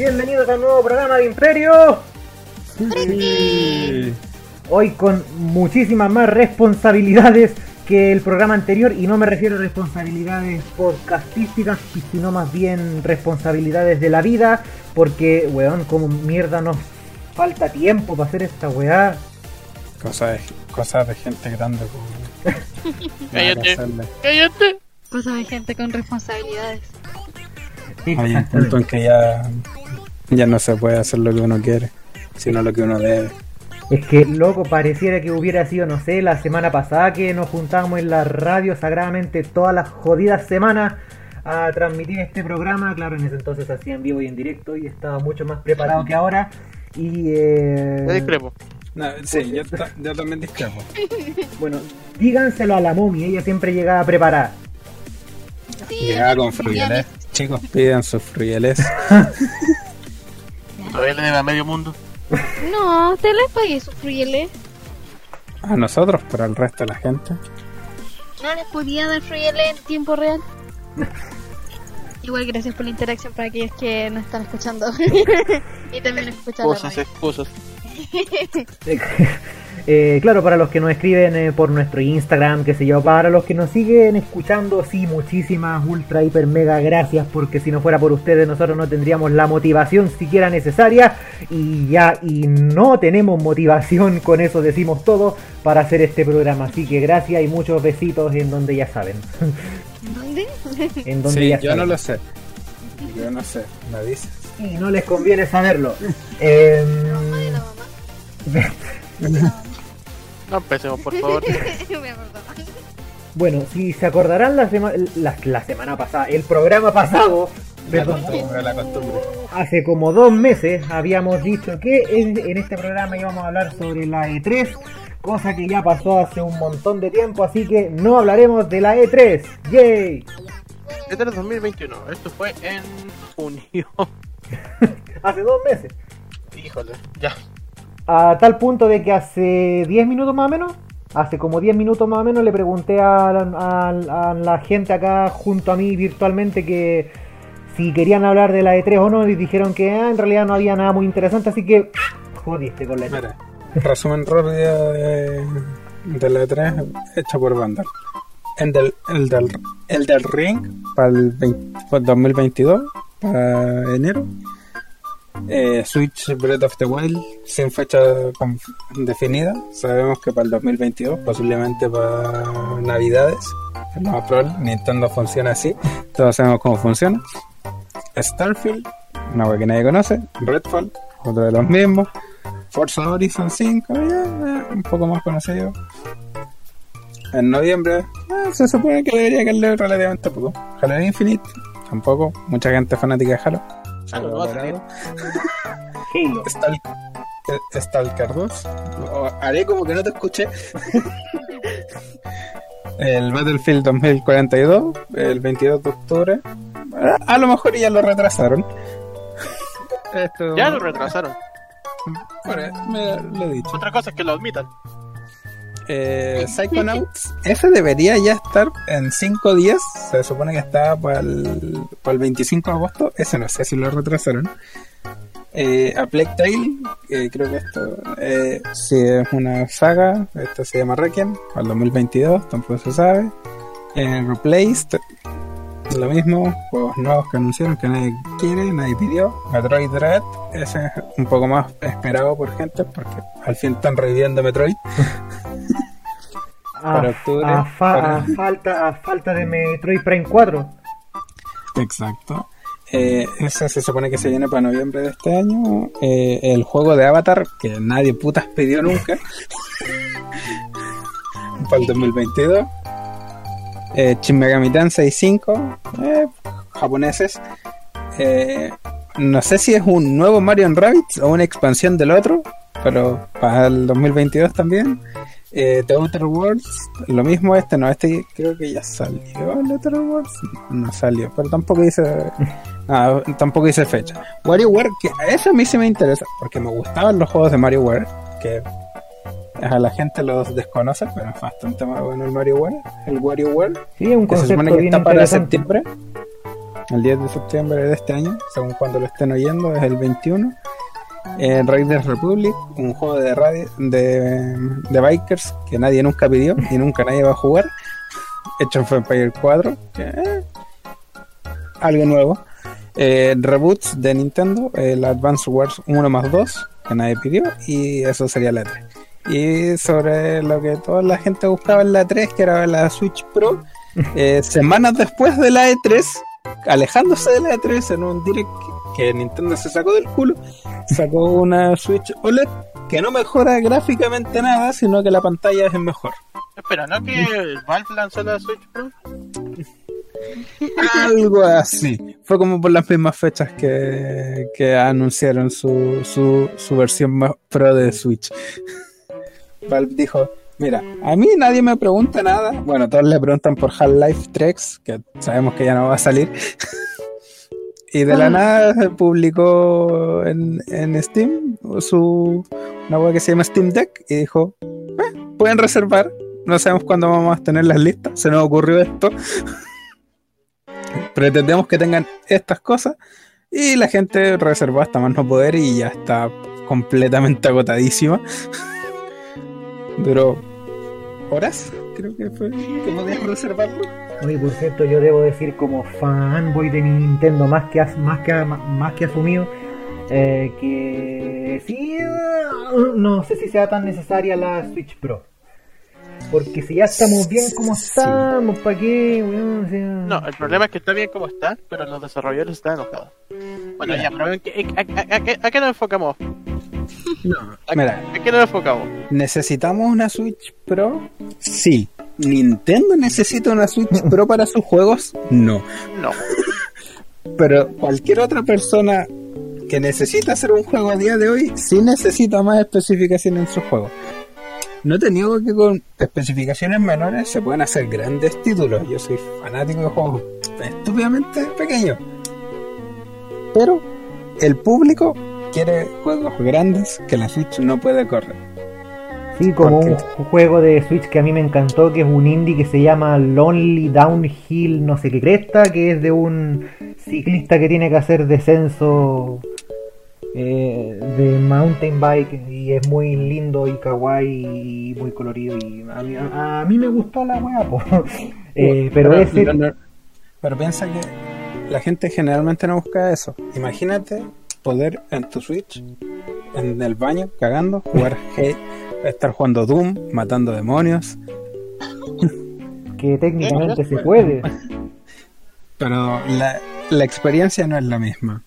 Bienvenidos al nuevo programa de Imperio. Hoy con muchísimas más responsabilidades que el programa anterior y no me refiero a responsabilidades podcastísticas, sino más bien responsabilidades de la vida, porque, weón, como mierda nos falta tiempo para hacer esta weá. Cosas de, cosas de gente grande. hacerle. cállate. Cosas de gente con responsabilidades. Hay un punto en que ya, ya no se puede hacer lo que uno quiere, sino lo que uno debe. Es que, loco, pareciera que hubiera sido, no sé, la semana pasada que nos juntábamos en la radio sagradamente todas las jodidas semanas a transmitir este programa. Claro, en ese entonces hacía en vivo y en directo y estaba mucho más preparado que ahora. Y, eh, Yo discrepo. No, sí, yo, ta- yo también discrepo. bueno, díganselo a la momia, ella siempre llegaba preparada. Sí, Llegaba con fruyeles. Chicos, pidan sus fruyeles. Todavía le debe a medio mundo. No, te les pagué sus frieles. A nosotros, pero al resto de la gente. No les podía dar frieles en tiempo real. Igual gracias por la interacción para aquellos que nos están escuchando. y también escuchan la Cosas, radio. excusas. Eh, claro, para los que nos escriben eh, por nuestro Instagram, qué sé yo, para los que nos siguen escuchando, sí, muchísimas, ultra, hiper, mega gracias, porque si no fuera por ustedes nosotros no tendríamos la motivación siquiera necesaria y ya, y no tenemos motivación, con eso decimos todo, para hacer este programa. Así que gracias y muchos besitos en donde ya saben. ¿Dónde? en donde Sí, ya yo saben. no lo sé. Yo no sé, me dices. Y no les conviene saberlo. Mamá de la mamá. No empecemos, por favor. Me acordaba. Bueno, si se acordarán la, sema- la, la semana pasada, el programa pasado, La perdón, costumbre, la costumbre. hace como dos meses habíamos dicho que en, en este programa íbamos a hablar sobre la E3, cosa que ya pasó hace un montón de tiempo, así que no hablaremos de la E3. ¡Yay! Este era 2021. Esto fue en junio. Hace dos meses. Híjole, ya. A tal punto de que hace 10 minutos más o menos, hace como 10 minutos más o menos le pregunté a, la- a la gente acá junto a mí virtualmente que si querían hablar de la E3 o no y dijeron que ah, en realidad no había nada muy interesante, así que jodiste con la E3. Mira, resumen rápido de, de la E3 hecho por Vandal. El del, el del, el del Ring para el, 20 para el 2022, para enero. Eh, Switch Breath of the Wild sin fecha definida. Sabemos que para el 2022, posiblemente para Navidades, es más probable. Nintendo funciona así. Todos sabemos cómo funciona. Starfield, una web que nadie conoce. Redfall, otro de los mismos. Forza Horizon 5, ya, ya, un poco más conocido. En noviembre, eh, se supone que debería caerle relativamente poco. Halo Infinite, tampoco. Mucha gente fanática de Halo. Ah, no, no va a salir. Halo. Stal- eh, Stalker 2. O- haré como que no te escuché. el Battlefield 2042, el 22 de octubre. A, a lo mejor ya lo retrasaron. Esto, Ya lo retrasaron. Bueno, me lo he dicho. Otra cosa es que lo admitan. Eh, Psychonauts, ese debería ya estar en 5 días. Se supone que está para el, para el 25 de agosto. Ese no sé si lo retrasaron. Eh, a Plague Tale, eh, creo que esto eh, sí es una saga. Esto se llama Requiem, para el 2022, tampoco se sabe. Eh, Replaced, lo mismo, juegos nuevos que anunciaron que nadie quiere, nadie pidió. Metroid Dread, ese es un poco más esperado por gente porque al fin están reviviendo Metroid. A, Para octubre, a fa- para- a falta, a falta de Metroid Prime 4. Exacto. Eh, ese se supone que se viene para noviembre de este año. Eh, el juego de Avatar, que nadie putas pidió nunca. para el 2022. Eh, Shin Megami Tensei 5. eh, japoneses. Eh, no sé si es un nuevo Mario Rabbids o una expansión del otro. Pero para el 2022 también. Eh, The Outer Worlds, lo mismo este, no, este creo que ya salió el Outer Worlds, no, no salió, pero tampoco dice, ah, tampoco dice fecha. WarioWare, que eso a mí sí me interesa, porque me gustaban los juegos de MarioWare, que a la gente los desconoce, pero es bastante más bueno el MarioWare, el WarioWare, Sí, un que se concepto supone que está para septiembre. el 10 de septiembre de este año, según cuando lo estén oyendo, es el 21. En Raiders Republic, un juego de, radio, de, de bikers que nadie nunca pidió y nunca nadie va a jugar. Hecho en Empire 4, que, eh, algo nuevo. Eh, reboots de Nintendo, el Advance Wars 1 más 2, que nadie pidió, y eso sería la 3. Y sobre lo que toda la gente buscaba en la 3, que era la Switch Pro, eh, semanas después de la E3, alejándose de la E3 en un direct que Nintendo se sacó del culo, sacó una Switch OLED que no mejora gráficamente nada, sino que la pantalla es mejor. Espera, ¿no que Valve lanzó la Switch Pro? Algo así. Fue como por las mismas fechas que, que anunciaron su, su, su versión más pro de Switch. Valve dijo, mira, a mí nadie me pregunta nada. Bueno, todos le preguntan por Half-Life 3, que sabemos que ya no va a salir. y de la nada se publicó en, en Steam su una web que se llama Steam Deck y dijo, "Eh, pueden reservar. No sabemos cuándo vamos a tener las listas. Se nos ocurrió esto. Pretendemos que tengan estas cosas. Y la gente reservó hasta más no poder y ya está completamente agotadísima. Duró horas, creo que fue que podías reservarlo. Oye, por cierto, yo debo decir como fanboy de Nintendo, más que, más que, más que asumido, eh, que sí, no sé si sea tan necesaria la Switch Pro. Porque si ya estamos bien como Sí. estamos, ¿para qué? weón? O sea, No, el problema es que está bien como está, pero los desarrolladores están enojados. Bueno, ya, pero ¿en qué- ¿a, a- a qué- a qué nos enfocamos? ¿A, Mira, ¿A qué nos enfocamos? ¿necesitamos una Switch Pro? Sí. ¿Nintendo necesita una Switch Pro para sus juegos? No. No. Pero cualquier otra persona que necesita hacer un juego a día de hoy, sí necesita más especificaciones en su juego. No te niego que con especificaciones menores se pueden hacer grandes títulos. Yo soy fanático de juegos estúpidamente pequeños. Pero el público quiere juegos grandes que la Switch no puede correr. Sí, como ¿Por un juego de Switch que a mí me encantó, que es un indie que se llama Lonely Downhill, no sé qué cresta, que es de un ciclista que tiene que hacer descenso eh, de mountain bike y es muy lindo y kawaii y muy colorido y a mí, a, a mí me gustó la wea, po. Eh, pero ese... no, no. Pero piensa que la gente generalmente no busca eso. Imagínate poder en tu Switch, en el baño, cagando, jugar Hey, estar jugando Doom, matando demonios. que técnicamente se puede. Pero la, la experiencia no es la misma.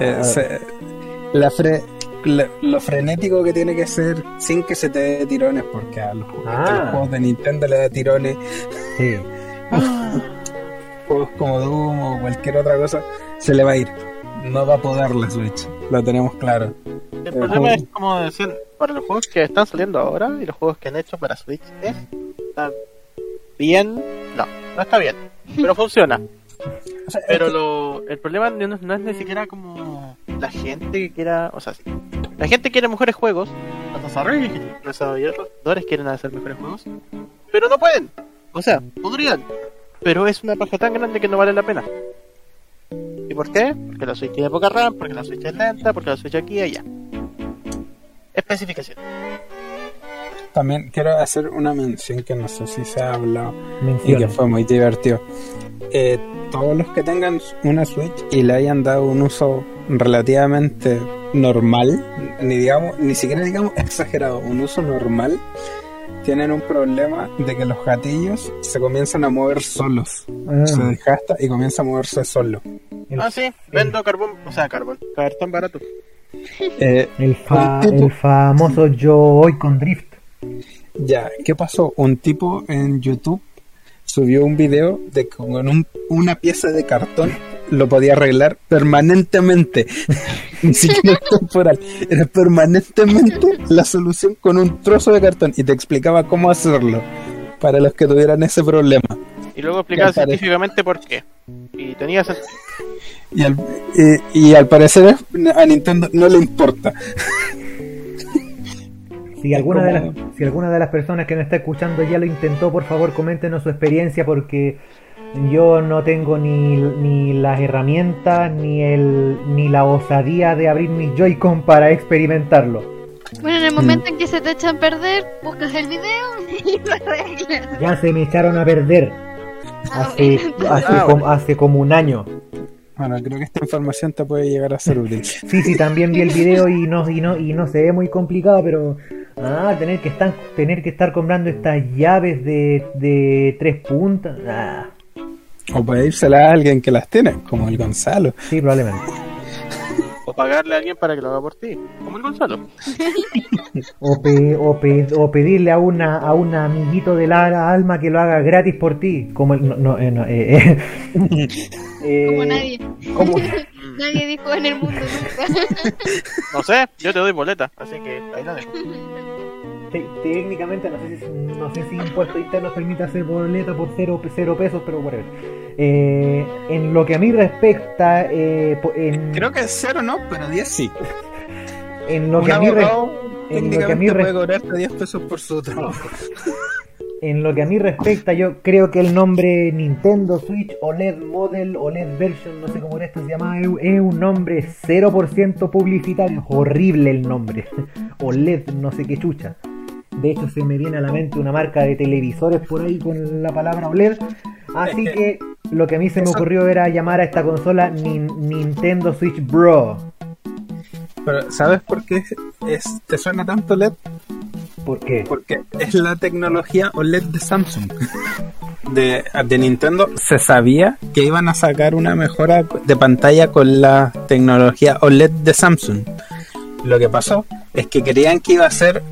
Eh, se- la fre- la- lo frenético que tiene que ser sin que se te dé tirones, porque a los, ju- Ah. a los juegos de Nintendo le da tirones, Sí. juegos como Doom o cualquier otra cosa, se le va a ir. No va a poder la Switch, lo tenemos claro. El problema es como decir, para los juegos que están saliendo ahora y los juegos que han hecho para Switch, ¿es? ¿Está bien? No, no está bien, pero funciona. O sea, Pero es que- lo, el problema no, no es ni siquiera como la gente que quiera, o sea, sí, la gente quiere mejores juegos, los desarrolladores los desarrolladores quieren hacer mejores juegos, pero no pueden. O sea, podrían, pero es una paja tan grande que no vale la pena. ¿Y por qué? Porque la Switch tiene poca RAM, porque la Switch es lenta, porque la Switch aquí y allá. Especificación. también quiero hacer una mención que no sé si se ha hablado y que fue muy divertido. Eh, todos los que tengan una Switch y le hayan dado un uso relativamente normal, ni digamos, ni siquiera digamos exagerado, un uso normal, tienen un problema de que los gatillos se comienzan a mover solos. Ah, Se desgasta y comienza a moverse solo. el, Ah, sí, vendo carbón, o sea, carbón, cartón barato. Eh, el fa- el famoso Joy con Drift. Ya, ¿qué pasó? Un tipo en YouTube subió un video de que con un- una pieza de cartón lo podía arreglar permanentemente. Ni siquiera temporal. Era permanentemente la solución con un trozo de cartón y te explicaba cómo hacerlo para los que tuvieran ese problema. Y luego explicaba científicamente por qué. Y tenía. Y al, y- y al parecer a Nintendo no le importa. Si alguna, de las, si alguna de las personas que nos está escuchando ya lo intentó, por favor coméntenos su experiencia porque Yo no tengo ni, ni las herramientas ni el ni la osadía de abrir mis Joy-Con para experimentarlo. Bueno, en el momento en que se te echan a perder, buscas el video y lo arreglas. Ya se me echaron a perder hace, hace, Ah, como, hace como un año. Bueno, creo que esta información te puede llegar a ser útil. Sí, sí, también vi el video y no, y no, y no se ve muy complicado, pero ah, tener que estar, tener que estar comprando estas llaves de, de tres puntas. Ah, O pedírsela a alguien que las tiene, como el Gonzalo. sí, probablemente. O pagarle a alguien para que lo haga por ti. Como el Gonzalo. O, pe- o, pe- o pedirle a una a un amiguito de la alma que lo haga gratis por ti. Como el. No, no, eh, no, eh, eh. Eh, Como nadie. como- Nadie dijo en el mundo nunca. No sé, yo te doy boleta. Así que ahí la dejo. te- técnicamente no sé si no sé si impuesto interno permite hacer boleta por cero, cero pesos, pero whatever. Eh, en lo que a mí respecta, eh, en, Creo que es cero, ¿no? Pero 10 sí. en lo Un que a mí abogado en lo que a mí técnicamente res- puede cobrarte 10 pesos por su trabajo. En lo que a mí respecta, yo creo que el nombre Nintendo Switch OLED Model, OLED Version, no sé cómo era esto se llama, es, un nombre 0% publicitario. Horrible el nombre. OLED, no sé qué chucha. De hecho, se me viene a la mente una marca de televisores por ahí con la palabra OLED. Así que lo que a mí se me ocurrió era llamar a esta consola Nin- Nintendo Switch Bro. Pero, ¿sabes por qué es, te suena tanto LED? ¿Por qué? Porque es la tecnología OLED de Samsung. De, de Nintendo se sabía que iban a sacar una mejora de pantalla con la tecnología OLED de Samsung. Lo que pasó es que creían que iba a ser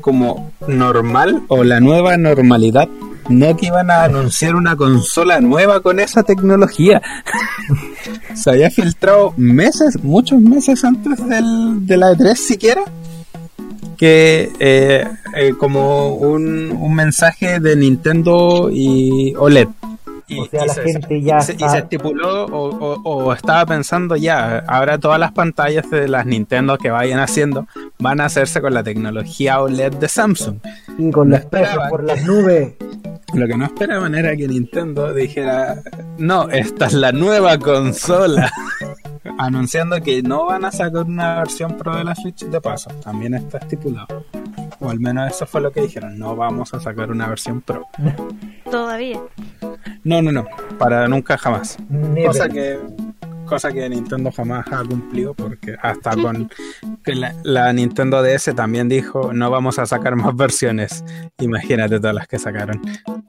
como normal o la nueva normalidad. No que iban a anunciar una consola nueva con esa tecnología. se había filtrado meses, muchos meses antes del, de la E3 siquiera que eh, eh, como un, un mensaje de Nintendo y OLED. Y, O sea, la se- gente ya y se, y está- se estipuló o, o- o estaba pensando ya, ahora todas las pantallas de las Nintendo que vayan haciendo van a hacerse con la tecnología OLED de Samsung. Y con No los por las nubes. Lo que no esperaban era que Nintendo dijera, no, esta es la nueva consola. Anunciando que no van a sacar una versión Pro de la Switch de paso. También está estipulado. O al menos eso fue lo que dijeron. No vamos a sacar una versión Pro. Todavía. No, no, no. Para nunca jamás. Never. Cosa que, cosa que Nintendo jamás ha cumplido porque hasta con la, la Nintendo DS también dijo no vamos a sacar más versiones. Imagínate todas las que sacaron.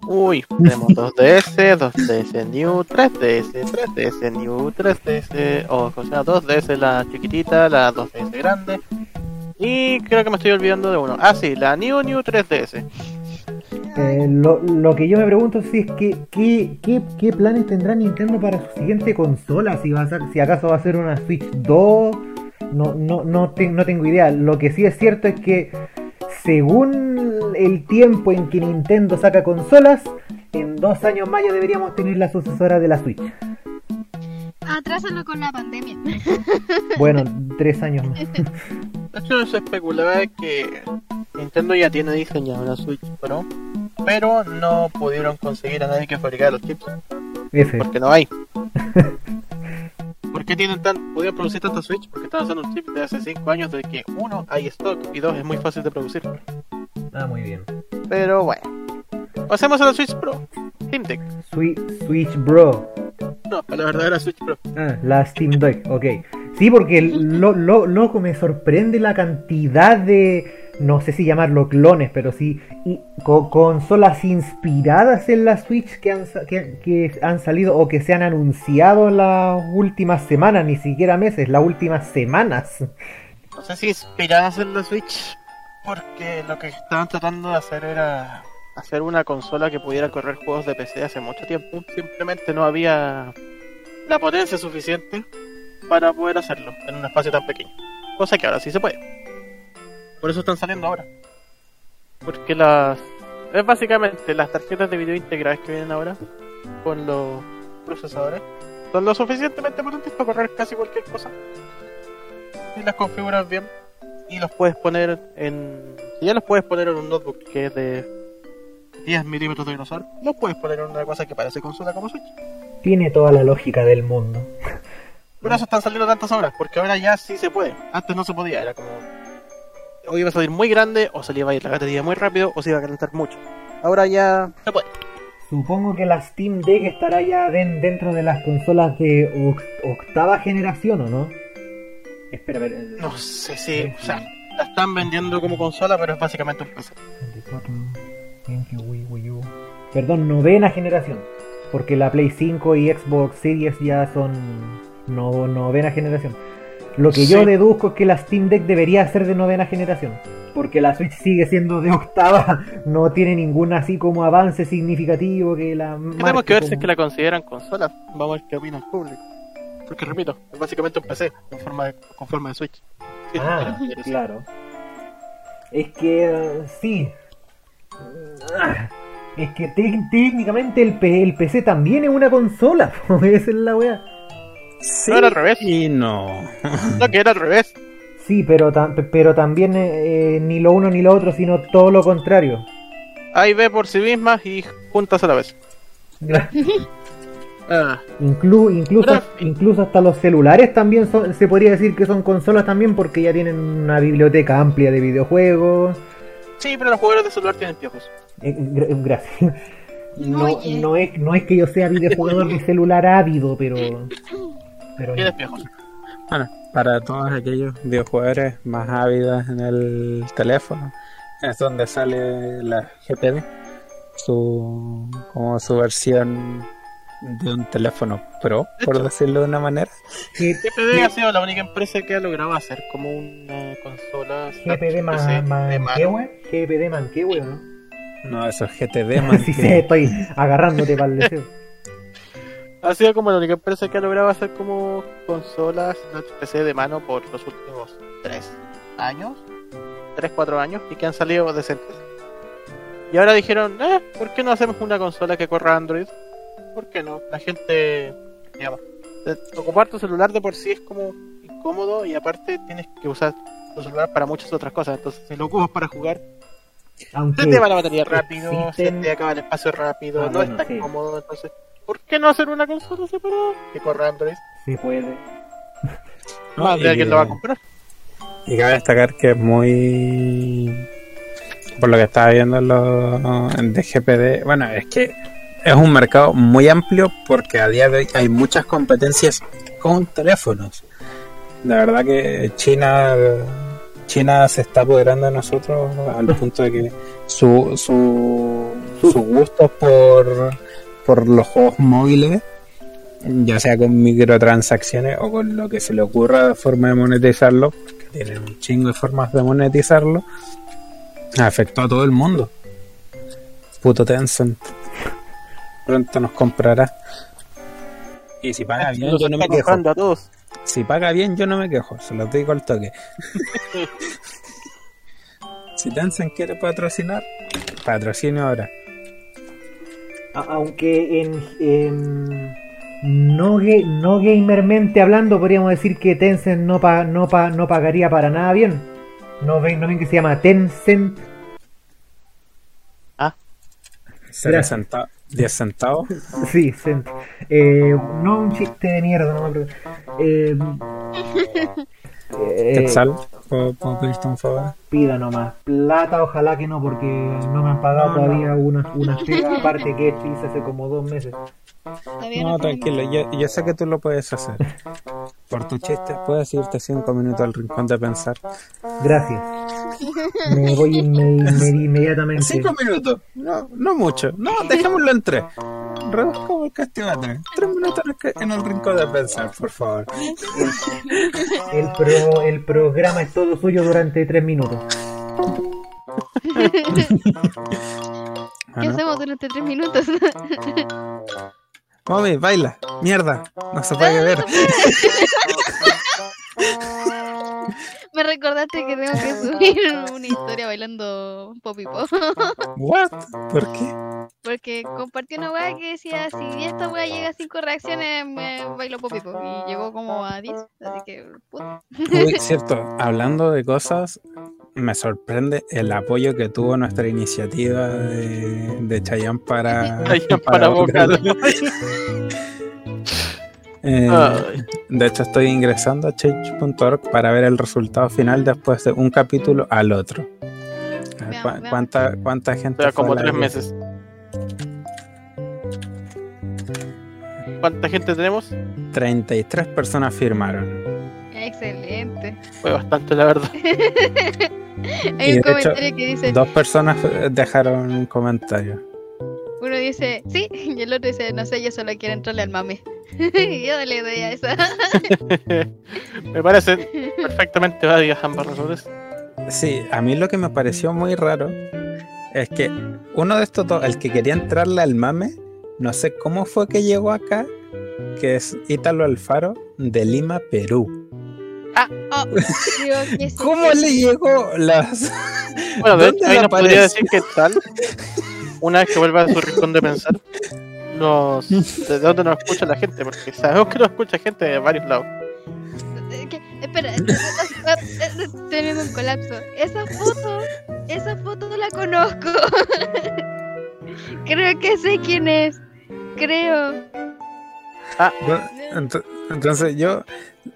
Uy, tenemos 2DS, 2DS New, 3DS, 3DS New, 3DS, o o sea, 2DS la chiquitita, la 2DS grande. Y creo que me estoy olvidando de uno. Ah, sí, la New New 3DS. Eh, lo, lo que yo me pregunto si es que ¿qué, qué, qué planes tendrá Nintendo para su siguiente consola, si va a ser, si acaso va a ser una Switch 2, no, no, no, te- no tengo idea. Lo que sí es cierto es que según el tiempo en que Nintendo saca consolas, en dos años más ya deberíamos tener la sucesora de la Switch. Atrásalo con la pandemia. Bueno, tres años más. De hecho, se especulaba que Nintendo ya tiene diseñada una Switch Pro, pero no pudieron conseguir a nadie que fabricara los chips, F. porque no hay. ¿Por qué tienen tan, pudieron producir tantas Switch? Porque están usando un chip de hace 5 años de que uno, hay stock y dos, es muy fácil de producir. Ah, muy bien. Pero bueno. Pasemos a la Switch Pro. FinTech. Swi- Switch Bro. No, a la verdadera Switch Pro. Ah, la Steam Deck, ok. Sí, porque lo, lo, loco me sorprende la cantidad de, no sé si llamarlo clones, pero sí, y, co- consolas inspiradas en la Switch que han, que han salido o que se han anunciado en las últimas semanas, ni siquiera meses, las últimas semanas. No sé si inspiradas en la Switch, porque lo que estaban tratando de hacer era hacer una consola que pudiera correr juegos de PC hace mucho tiempo. Simplemente no había la potencia suficiente para poder hacerlo en un espacio tan pequeño. Cosa que ahora sí se puede. Por eso están saliendo ahora. Porque las... Es básicamente las tarjetas de video integradas que vienen ahora con los procesadores son lo suficientemente potentes para correr casi cualquier cosa y las configuras bien y los puedes poner en si ya los puedes poner en un notebook que es de 10 milímetros de grosor, no puedes poner una cosa que parece consola como Switch. Tiene toda la lógica del mundo. Por eso están saliendo tantas obras, porque ahora ya sí se puede. Antes no se podía, era como. O iba a salir muy grande, o se le iba a ir la batería muy rápido, o se iba a calentar mucho. Ahora ya se puede. Supongo que la Steam Deck estará ya den- dentro de las consolas de oc- octava generación, ¿o no? Espera, a ver. eh, No sé si. O sea, la están vendiendo como consola, pero es básicamente un PC. 24, GameCube, Wii, Wii U. Perdón, novena generación. Porque la Play 5 y Xbox Series ya son no, novena generación. Lo que yo deduzco es que la Steam Deck debería ser de novena generación. Porque la Switch sigue siendo de octava. No tiene ningún así como avance significativo que la. Tenemos que ver si es que la consideran consola. Vamos a ver qué opina el público. Porque repito, es básicamente un PC con forma de, con forma de Switch. Sí, Ah, claro. Es que sí. Es que técnicamente el, P- el PC también es una consola. Esa es la weá. Sí No era al revés. y no. No, que era al revés. Sí, pero, tam- pero también eh, ni lo uno ni lo otro, sino todo lo contrario. A y B por sí mismas y juntas a la vez. Ah, Inclu- incluso, incluso hasta los celulares también son, se podría decir que son consolas también porque ya tienen una biblioteca amplia de videojuegos. sí, pero los jugadores de celular tienen piojos. Eh, gra- gracias. No, no, es, no es que yo sea videojugador de celular ávido, pero. pero piojos. Bueno, para todos aquellos videojugadores más ávidos en el teléfono, es donde sale la GPD, su, como su versión de un teléfono pro, por decirlo de una manera. GPD ha sido la única empresa que ha logrado hacer como una consola. GPD manquehue. GPD manquehue, ¿o ¿no? No, eso es GTD, man. Sí, que- sí, estoy agarrándote para el deseo. Ha sido como la única empresa que ha logrado hacer como consolas PC de mano por los últimos 3 años, 3, 4 años y que han salido decentes. Y ahora dijeron, eh, ¿por qué no hacemos una consola que corra Android? ¿Por qué no? La gente, digamos, eh, ocupar tu celular de por sí es como incómodo y aparte tienes que usar tu celular para muchas otras cosas. Entonces, si lo ocupas para jugar, Aunque se te va la batería rápido, existen- se te acaba el espacio rápido, Ah, no bueno, es tan sí. cómodo. Entonces, ¿por qué no hacer una consola separada que corra Android? se puede. No, Más y de alguien lo va a comprar. Y cabe destacar que es muy. Por lo que estaba viendo en los de GPD, bueno, es que es un mercado muy amplio porque a día de hoy hay muchas competencias con teléfonos. La verdad que China China se está apoderando de nosotros al punto de que su su, su gusto por, por los juegos móviles ya sea con microtransacciones o con lo que se le ocurra de forma de monetizarlo, que tienen un chingo de formas de monetizarlo, afectó a todo el mundo. Puto Tencent. Pronto nos comprará. Y si paga bien, Los yo no me quejo. a todos. Si paga bien, yo no me quejo. Se los digo al toque. si Tencent quiere patrocinar, patrocine ahora. Aunque en, en- no, ga- no gamermente hablando, podríamos decir que Tencent no, pa- no, pa- no pagaría para nada bien. ¿No ven, ¿No ven que se llama Tencent? ¿10 Gracias. centavos? ¿10 centavos? Sí, cent. Eh, no un chiste de mierda, no me. Eh, eh, ¿puedo, puedo pedirte un favor? pida nomás. Plata, ojalá que no, porque no me han pagado No, todavía una, una pega aparte que hice hace como dos meses. No, no tranquilo, yo, yo sé que tú lo puedes hacer. Por tu chiste, puedes irte 5 minutos al rincón de pensar. Gracias. Me voy inme- inme- inmediatamente. 5 minutos, no, no mucho. No, dejémoslo en 3. Reduzcamos el castigo a 3. 3 minutos en el, ca- en el rincón de pensar, por favor. El, pro- el programa es todo suyo durante tres minutos. ¿Qué Bueno, hacemos durante tres minutos? Mami, baila. Mierda, no se puede ver. Me recordaste que tengo que subir una historia bailando Poppy Pop. What? ¿Por qué? Porque compartí una weá que decía, si esta weá llega a 5 reacciones, me bailo Poppy Pop. Y llegó como a 10, así que, puta. Uy, cierto, hablando de cosas, me sorprende el apoyo que tuvo nuestra iniciativa de, de Chayanne para, Chayanne para vocal. Eh, de hecho, estoy ingresando a change.org para ver el resultado final después de un capítulo al otro. A ver, Veamos, ¿cu- veamos. ¿Cuánta, ¿Cuánta gente? Fue como tres meses. ¿Cuánta gente tenemos? 33 personas firmaron. Excelente. Fue bastante, la verdad. Hay un hecho, comentario que dice, Dos personas eh, dejaron un comentario. uno dice, sí, y el otro dice, no sé, yo solo quiero entrarle al mame. y yo le doy a esa. Me parecen perfectamente válidas ambas razones. Sí, a mí lo que me pareció muy raro es que uno de estos dos, el que quería entrarle al mame, no sé cómo fue que llegó acá, que es Ítalo Alfaro de Lima, Perú. Oh, digo que sí. ¿Cómo le llegó las... Bueno, de ¿Dónde hecho, ahí nos podría aparece? decir que tal, una vez que vuelva a su rincón de pensar, nos, de dónde nos escucha la gente, porque sabemos que nos escucha gente de varios lados. Eh, ¿qué? Espera, estoy teniendo un colapso. Esa foto, esa foto la conozco. Creo que sé quién es. Creo. Ent- Entonces yo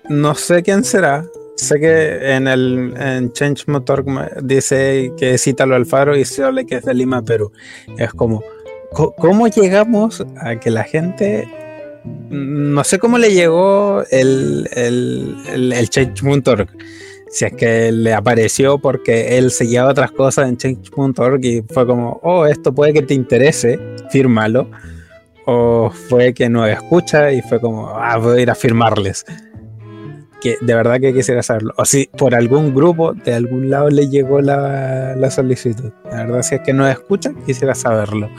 no sé quién será. Sé que en el Change.org me dice que es Ítalo Alfaro y se habla que es de Lima, Perú. Es como, co- ¿cómo llegamos a que la gente... No sé cómo le llegó el, el, el, el. Si es que le apareció porque él seguía otras cosas en Change.org y fue como, oh, esto puede que te interese, fírmalo o fue que no escucha y fue como, ah, voy a ir a firmarles. Que de verdad que quisiera saberlo. O si por algún grupo de algún lado le llegó la, la solicitud. La verdad, si es que no escucha, quisiera saberlo.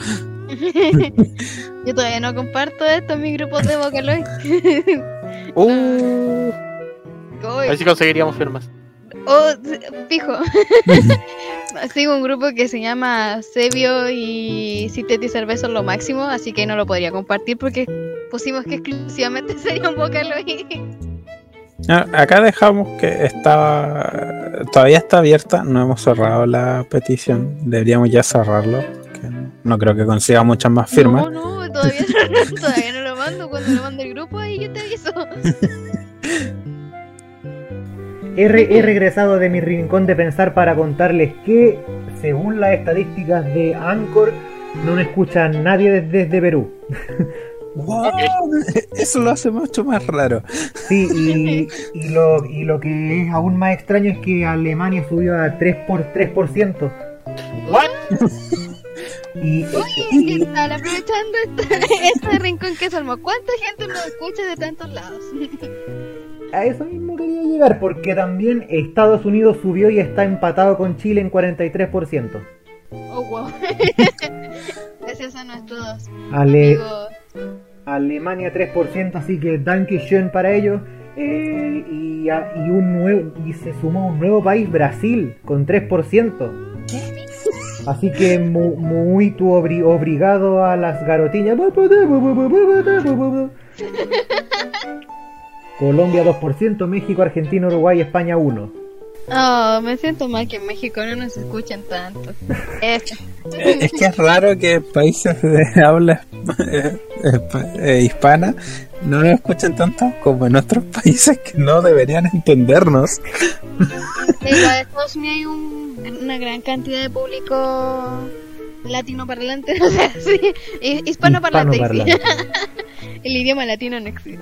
Yo todavía no comparto esto en mi grupo de Vocaloid. Uh, ahí sí conseguiríamos firmas. oh, fijo. Sigo un grupo que se llama Sebio y Citeti Cerveza lo máximo, así que no lo podría compartir porque pusimos que exclusivamente sería un Vocaloid. Ah, Acá dejamos que está todavía está abierta, no hemos cerrado la petición, deberíamos ya cerrarlo, que no creo que consiga muchas más firmas. No, no, todavía no, todavía no lo mando. Cuando lo mande el grupo, ahí yo te aviso. He, re- he regresado de mi rincón de pensar para contarles que, según las estadísticas de Anchor, no me escucha nadie desde, desde Perú. Wow, Eso lo hace mucho más raro. Sí, y, y lo, y lo que es aún más extraño es que Alemania subió a 3 por 3%. ¿What? Y, Oye, ¿qué tal? Aprovechando este, este rincón que se armó, ¿cuánta gente nos escucha de tantos lados? a eso mismo quería llegar, porque también Estados Unidos subió y está empatado con Chile en 43%. Oh, wow. Gracias a nuestros Ale- amigos. Alemania 3%, así que Dankeschön para ellos. Eh, y, y un nuevo, y se sumó un nuevo país, Brasil, con 3%. Así que mu- muy tu obri- obrigado a las garotiñas. Colombia 2%, México, Argentina, Uruguay, España 1. Oh, me siento mal que en México no nos escuchan tanto. Eso. Es que es raro que países de habla eh, eh, hispana no nos escuchen tanto como en otros países que no deberían entendernos. Igual en Estados Unidos hay un- una gran cantidad de público latino parlante, o sea, sí, hi- hispano parlante. Hispanoparlante. El idioma latino no existe.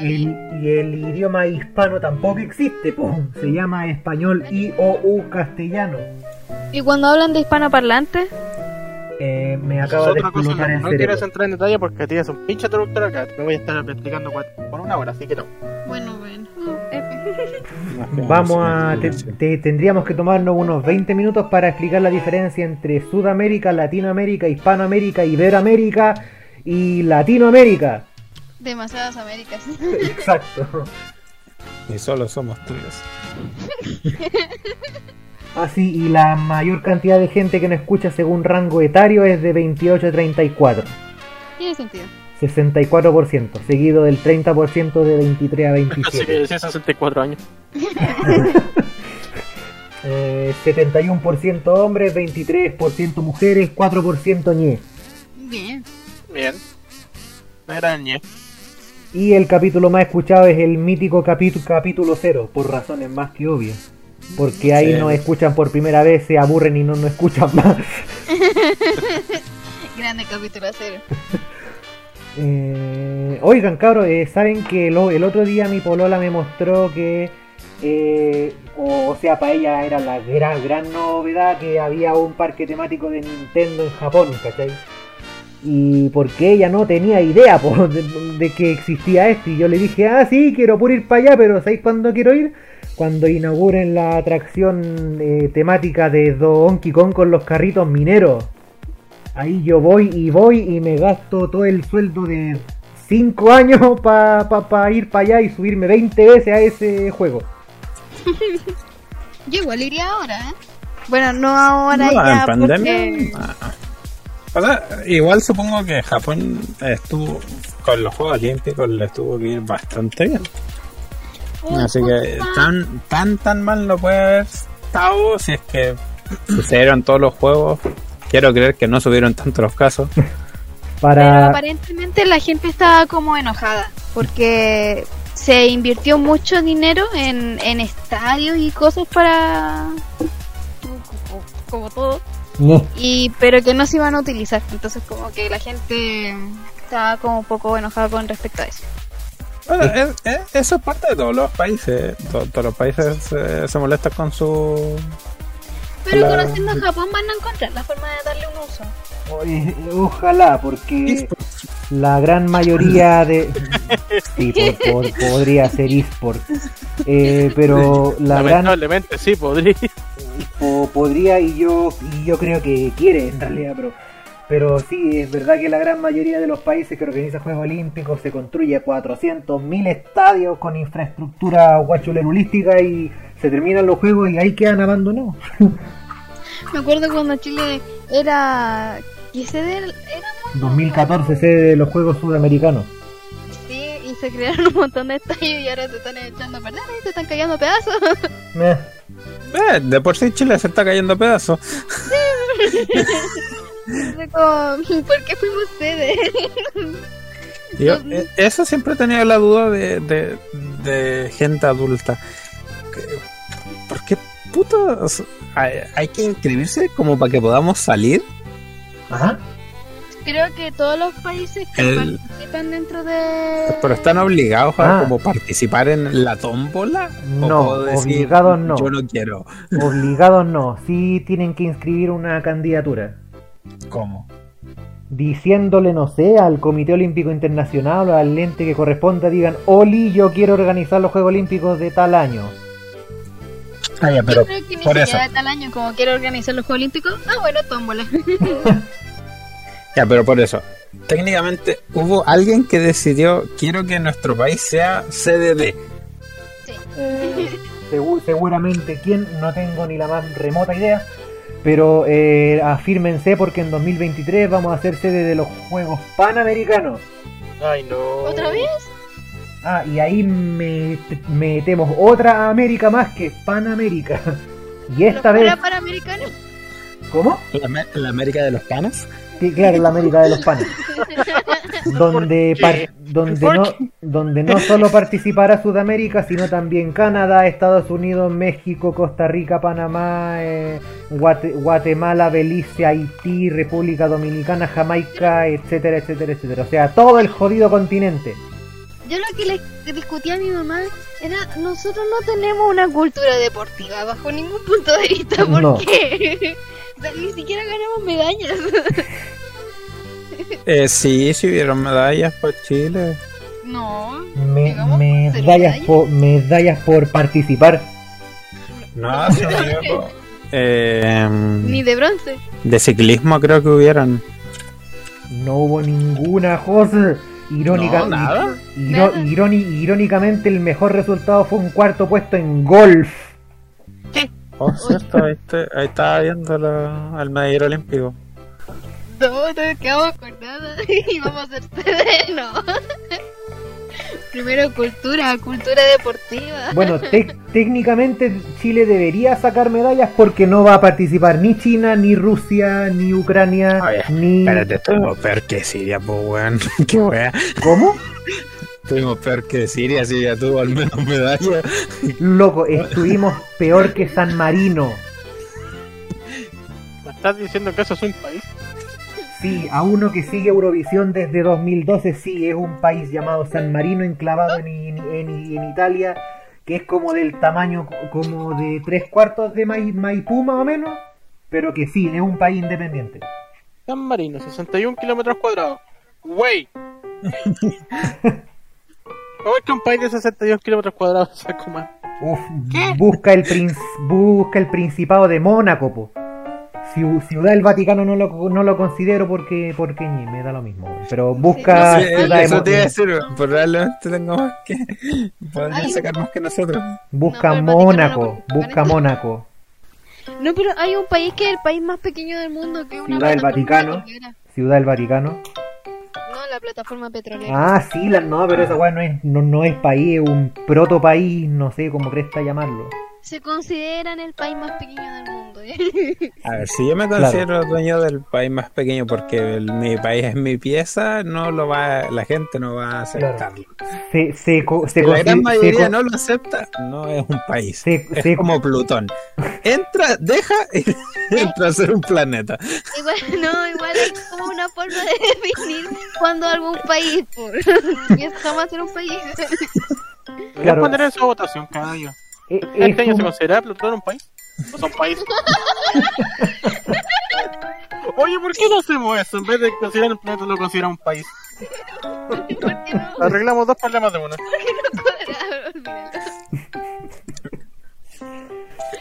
El- y el idioma hispano tampoco existe, po. se llama español y o u castellano. Y cuando hablan de hispano parlante, Eh, me Eso acaba es de otra cosa. explotar el No quieres cerebro. entrar en detalle porque tienes un pinche traductor acá. Me voy a estar explicando por una hora, así que no. bueno, bueno. Vamos a. te- te- tendríamos que tomarnos unos 20 minutos para explicar la diferencia entre Sudamérica, Latinoamérica, Hispanoamérica, Iberoamérica y Latinoamérica. Demasiadas Américas. Exacto. Y solo somos tuyos. Así, y la mayor cantidad de gente que nos escucha según rango etario es de 28 a 34. Tiene sentido. 64%, seguido del 30% de 23 a Así 27. que decía 64 años. Eh, 71% hombres, 23% mujeres, 4% ñe. Bien. Bien. No era ñe. Y el capítulo más escuchado es el mítico capítulo, capítulo 0, por razones más que obvias. Porque ahí Sí. nos escuchan por primera vez, se aburren y no nos escuchan más. Grande capítulo cero. Eh, oigan, cabros, eh, saben que lo- el otro día mi polola me mostró que, eh, o, o sea, para ella era la gran, gran novedad que había un parque temático de Nintendo en Japón, ¿cachai? Y porque ella no tenía idea po, de, de que existía esto, y yo le dije, ah, sí, quiero por ir para allá, pero ¿sabéis cuándo quiero ir? Cuando inauguren la atracción eh, temática de Donkey Kong con los carritos mineros. Ahí yo voy y voy y me gasto todo el sueldo de 5 años para pa, pa ir para allá y subirme 20 veces a ese juego. Yo igual iría ahora, ¿eh? Bueno, no ahora No, ya. en pandemia. porque-. O sea, igual supongo que Japón estuvo con los Juegos Olímpicos le tuvo que ir bastante bien. Así que tan tan tan mal no puede haber estado si es que sucedieron todos los juegos. Quiero creer que no subieron tanto los casos. Pero aparentemente la gente estaba como enojada porque se invirtió mucho dinero en, en estadios y cosas para como, como todo No. y pero que no se iban a utilizar entonces como que la gente estaba como un poco enojada con respecto a eso Bueno, es- es- eso es parte de todos los países. To- Todos los países se, se molestan con su. pero conociendo a Japón van a encontrar la forma de darle un uso Oye, ojalá, porque la gran mayoría de... Sí, por- por- podría ser eSport. Eh, pero la gran... Lamentablemente sí, podría. po- podría y yo, y yo creo que quiere en realidad, pero... Pero sí, es verdad que la gran mayoría de los países que organizan Juegos Olímpicos se construye 400.000 estadios con infraestructura guachulerulística y se terminan los juegos y ahí quedan abandonados. me acuerdo cuando Chile era ¿qué sede era? 2014 sede de los Juegos Sudamericanos. Sí, y se crearon un montón de estadios y ahora se están echando a perder y se están cayendo a pedazos. Meh. Eh, de por sí Chile se está cayendo a pedazos. Como, ¿por qué fuimos sede? Yo, eh, eso siempre he tenido la duda de, de, de gente adulta. ¿Por qué putas hay, hay que inscribirse como para que podamos salir? Ajá. Creo que todos los países que El- participan dentro de... ¿Pero están obligados a Ah. como participar en la tómbola? ¿O No, obligados no. Yo no quiero. Obligados no, sí tienen que inscribir una candidatura. ¿Cómo? Diciéndole, no sé, al Comité Olímpico Internacional o al ente que corresponda, digan, Oli, yo quiero organizar los Juegos Olímpicos de tal año. Ah, ya, Yo pero creo que ni por siquiera eso. de tal año como quiero organizar los Juegos Olímpicos. Ah, bueno, tómbola. Ya, pero por eso. Técnicamente hubo alguien que decidió, quiero que nuestro país sea sede de. Segu- seguramente, ¿quién? No tengo ni la más remota idea. Pero eh, afírmense porque en 2023 vamos a ser sede de los Juegos Panamericanos. Ay, no. ¿Otra vez? Ah, y ahí me- metemos otra América más que Panamérica. Y esta ¿Los vez... ¿Cómo? ¿La, la América de los panas? Sí, claro, la América de los panes. donde, par- donde, ¿Por no, donde no solo participará Sudamérica, sino también Canadá, Estados Unidos, México, Costa Rica, Panamá, eh, Guate- Guatemala, Belice, Haití, República Dominicana, Jamaica, etcétera, etcétera, etcétera. O sea, todo el jodido continente. Yo lo que le discutía a mi mamá era, nosotros no tenemos una cultura deportiva bajo ningún punto de vista, ¿por No. qué? Ni siquiera ganamos medallas. Eh, sí, sí hubieron medallas por Chile. No, Me- medallas, medallas. por, medallas por participar. No, sí hubo. Eh, ni de bronce. de ciclismo creo que hubieron. No hubo ninguna cosa. Irónica, No, nada. Nada. iróni- irónicamente, el mejor resultado fue un cuarto puesto en golf. Oh, cierto, ahí, está- ahí estaba viendo la- el medallero olímpico. No, no quedamos con nada y vamos a ser sede, no. Primero cultura, cultura deportiva. Bueno, técnicamente Chile debería sacar medallas porque no va a participar ni China, ni Rusia, ni Ucrania, Oye, ni... Espérate, estuvimos peor que Siria, pues weón. Qué wea. ¿Cómo? Estuvimos peor que Siria, Siria tuvo al menos medalla. Loco, estuvimos peor que San Marino. ¿Me estás diciendo que eso es un país? Sí, a uno que sigue Eurovisión desde 2012, sí, es un país llamado San Marino enclavado en, en- en- en Italia, que es como del tamaño co- como de tres cuartos de Mai- Maipú más o menos, pero que sí, es un país independiente. San Marino, 61 kilómetros cuadrados. Wey. ¿Cómo es que un país de 62 kilómetros cuadrados saco más? Uf, busca el, prin- busca el Principado de Mónaco, po. Ciu- Ciudad del Vaticano no lo, no lo considero porque, porque ñe, me da lo mismo, güey. pero busca Sí, Ciudad de eso Mo- te iba a decir, probablemente tengo más que. Podrían sacar más que nosotros. busca No, Mónaco, no busca. Mónaco. No, pero hay un país que es el país más pequeño del mundo, que es una Ciudad del Vaticano. Ciudad del Vaticano. Plataforma petrolera. Ah, sí, la, no, pero esa weá no es, no, no es país, es un proto país, no sé cómo cresta llamarlo. Se consideran el país más pequeño del mundo. ¿eh? A ver, si yo me considero dueño del país más pequeño porque el- mi país es mi pieza, no lo va, la gente no va a aceptarlo. Se, se, se Si la gran mayoría no lo acepta, no es un país. se- es se- como Plutón. Entra, deja y entra a ser un planeta. igual, no, igual hay como una forma de definir cuando algún país, por. y eso jamás ser un país. Claro. poner eso a votación cada año. Eh, ¿Este es año se un- considera Plutón un país? ¿O son países? Oye, ¿por qué no hacemos eso? En vez de considerar el planeta, lo considera un país. ¿Por qué no? Arreglamos dos problemas de uno. ¿Por qué no.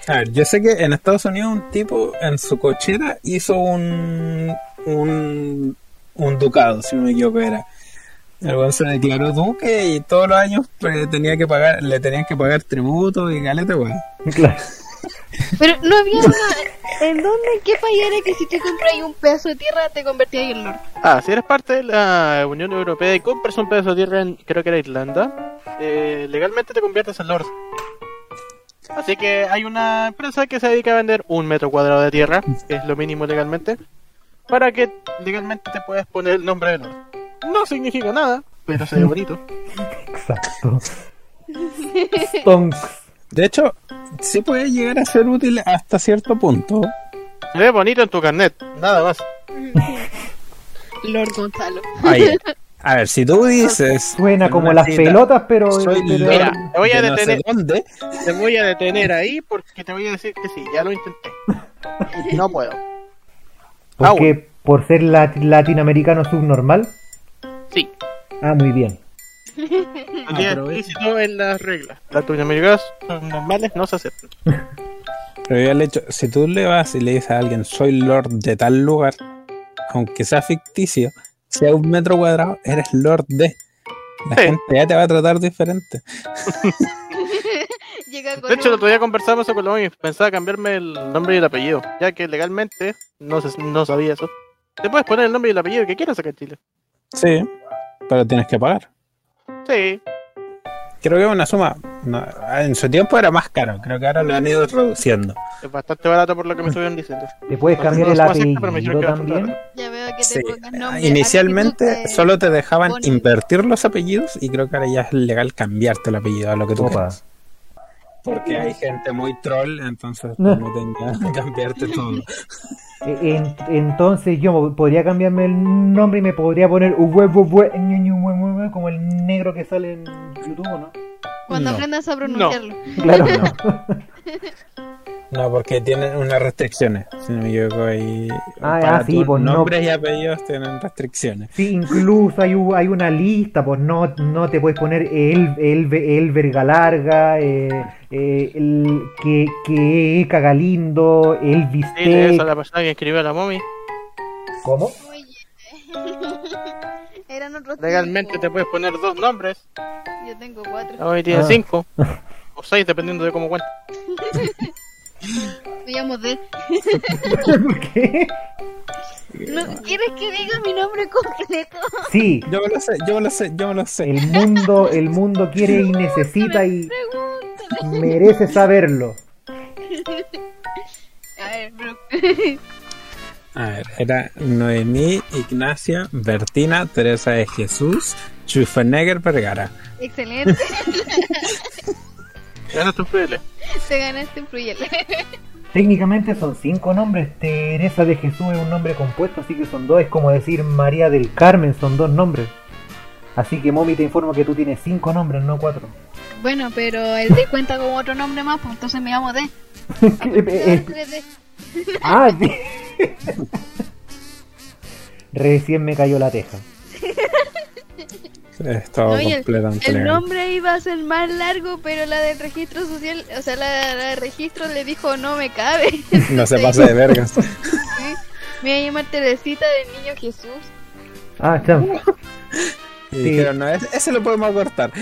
A ver, yo sé que en Estados Unidos un tipo en su cochera hizo un, un, un ducado, si no me equivoco era. El weón se declaró duque y todos los años pues, tenía que pagar, le tenían que pagar tributo y galeta, weón. Claro. Pero no había una. ¿En dónde? ¿En qué país era que si te compras un pedazo de tierra te convertías en lord? Ah, si eres parte de la Unión Europea y compras un pedazo de tierra en, creo que era Irlanda, eh, legalmente te conviertes en Lord. Así que hay una empresa que se dedica a vender un metro cuadrado de tierra, que es lo mínimo legalmente, para que legalmente te puedas poner el nombre de Lord. No significa nada, pero se ve bonito. Exacto. Stonks. De hecho, sí puede llegar a ser útil hasta cierto punto. Se ve bonito en tu carnet, nada más. Lord Gonzalo. Oye, a ver, si tú dices... Suena en como las cita, pelotas, pero. Soy pero- Mira, te voy a de no sé detener. dónde, Te voy a detener ahí porque te voy a decir que sí, ya lo intenté. No puedo. ¿Por qué? ¿Por ser lat- latinoamericano subnormal? Sí, Ah, muy bien. el Aprovecha. explícito en las reglas. Las latinoamericanas normales no se aceptan. Pero yo le hecho, si tú le vas y le dices a alguien, soy lord de tal lugar, aunque sea ficticio, sea un metro cuadrado, eres lord de. La Sí. gente ya te va a tratar diferente. Llega con De hecho, el otro día conversamos con los y pensaba cambiarme el nombre y el apellido, ya que legalmente no, se, no sabía eso. Te puedes poner el nombre y el apellido que quieras acá en Chile. Sí, pero tienes que pagar. Sí, Creo que es una suma. no, en su tiempo era más caro, creo que ahora lo han ido reduciendo. es bastante barato por lo que me estuvieron diciendo. ¿Te puedes No, cambiar no el apellido también? Ya veo que te Sí. pongas nombre. Inicialmente solo te dejaban pone- invertir los apellidos y creo que ahora ya es legal cambiarte el apellido a lo que tú Opa. quieras. Porque hay gente muy troll, entonces pues, no tenga que cambiarte todo. En- entonces yo podría cambiarme el nombre y me podría poner como el negro que sale en YouTube, ¿no? Cuando No. aprendas a pronunciarlo. Claro. No, porque tienen unas restricciones, si no me equivoco. ahí Ah, para ah, sí, pues no. nombres y apellidos tienen restricciones. Sí, incluso hay, hay una lista, pues no, no te puedes poner el, el, el verga larga, eh, eh, el que, que cagalindo, el Sí, de bistec. esa la persona que escribió a la mommy. ¿Cómo? Eran otros Legalmente te puedes poner dos nombres. Yo tengo cuatro. Mommy tiene Ah. cinco. O seis, dependiendo de cómo cuenta. Me llamo D. ¿Por qué? ¿No quieres que diga mi nombre completo? Sí, Yo me lo sé, yo me lo sé, yo me lo sé. el mundo, el mundo quiere y necesita y Pregúntame. merece saberlo. A ver, bro. A ver, era Noemí, Ignacia, Bertina, Teresa de Jesús, Schufenegger Vergara. Excelente. Gana tu frele. Te ganaste un Fruyele. Técnicamente son cinco nombres. Teresa de Jesús es un nombre compuesto, así que son dos. Es como decir María del Carmen, son dos nombres. Así que Momi te informo que tú tienes cinco nombres, no cuatro. Bueno, pero el D cuenta como otro nombre más, pues entonces me llamo D. 3D. ah, sí. Recién me cayó la teja. Estaba completamente el nombre iba a ser más largo, pero la del registro social, o sea, la, la de registro le dijo no me cabe. No se pase de vergas. Sí. Me voy a llamar Teresita del Niño Jesús. Ah. Y Sí. dijeron, no, ese, ese lo podemos cortar.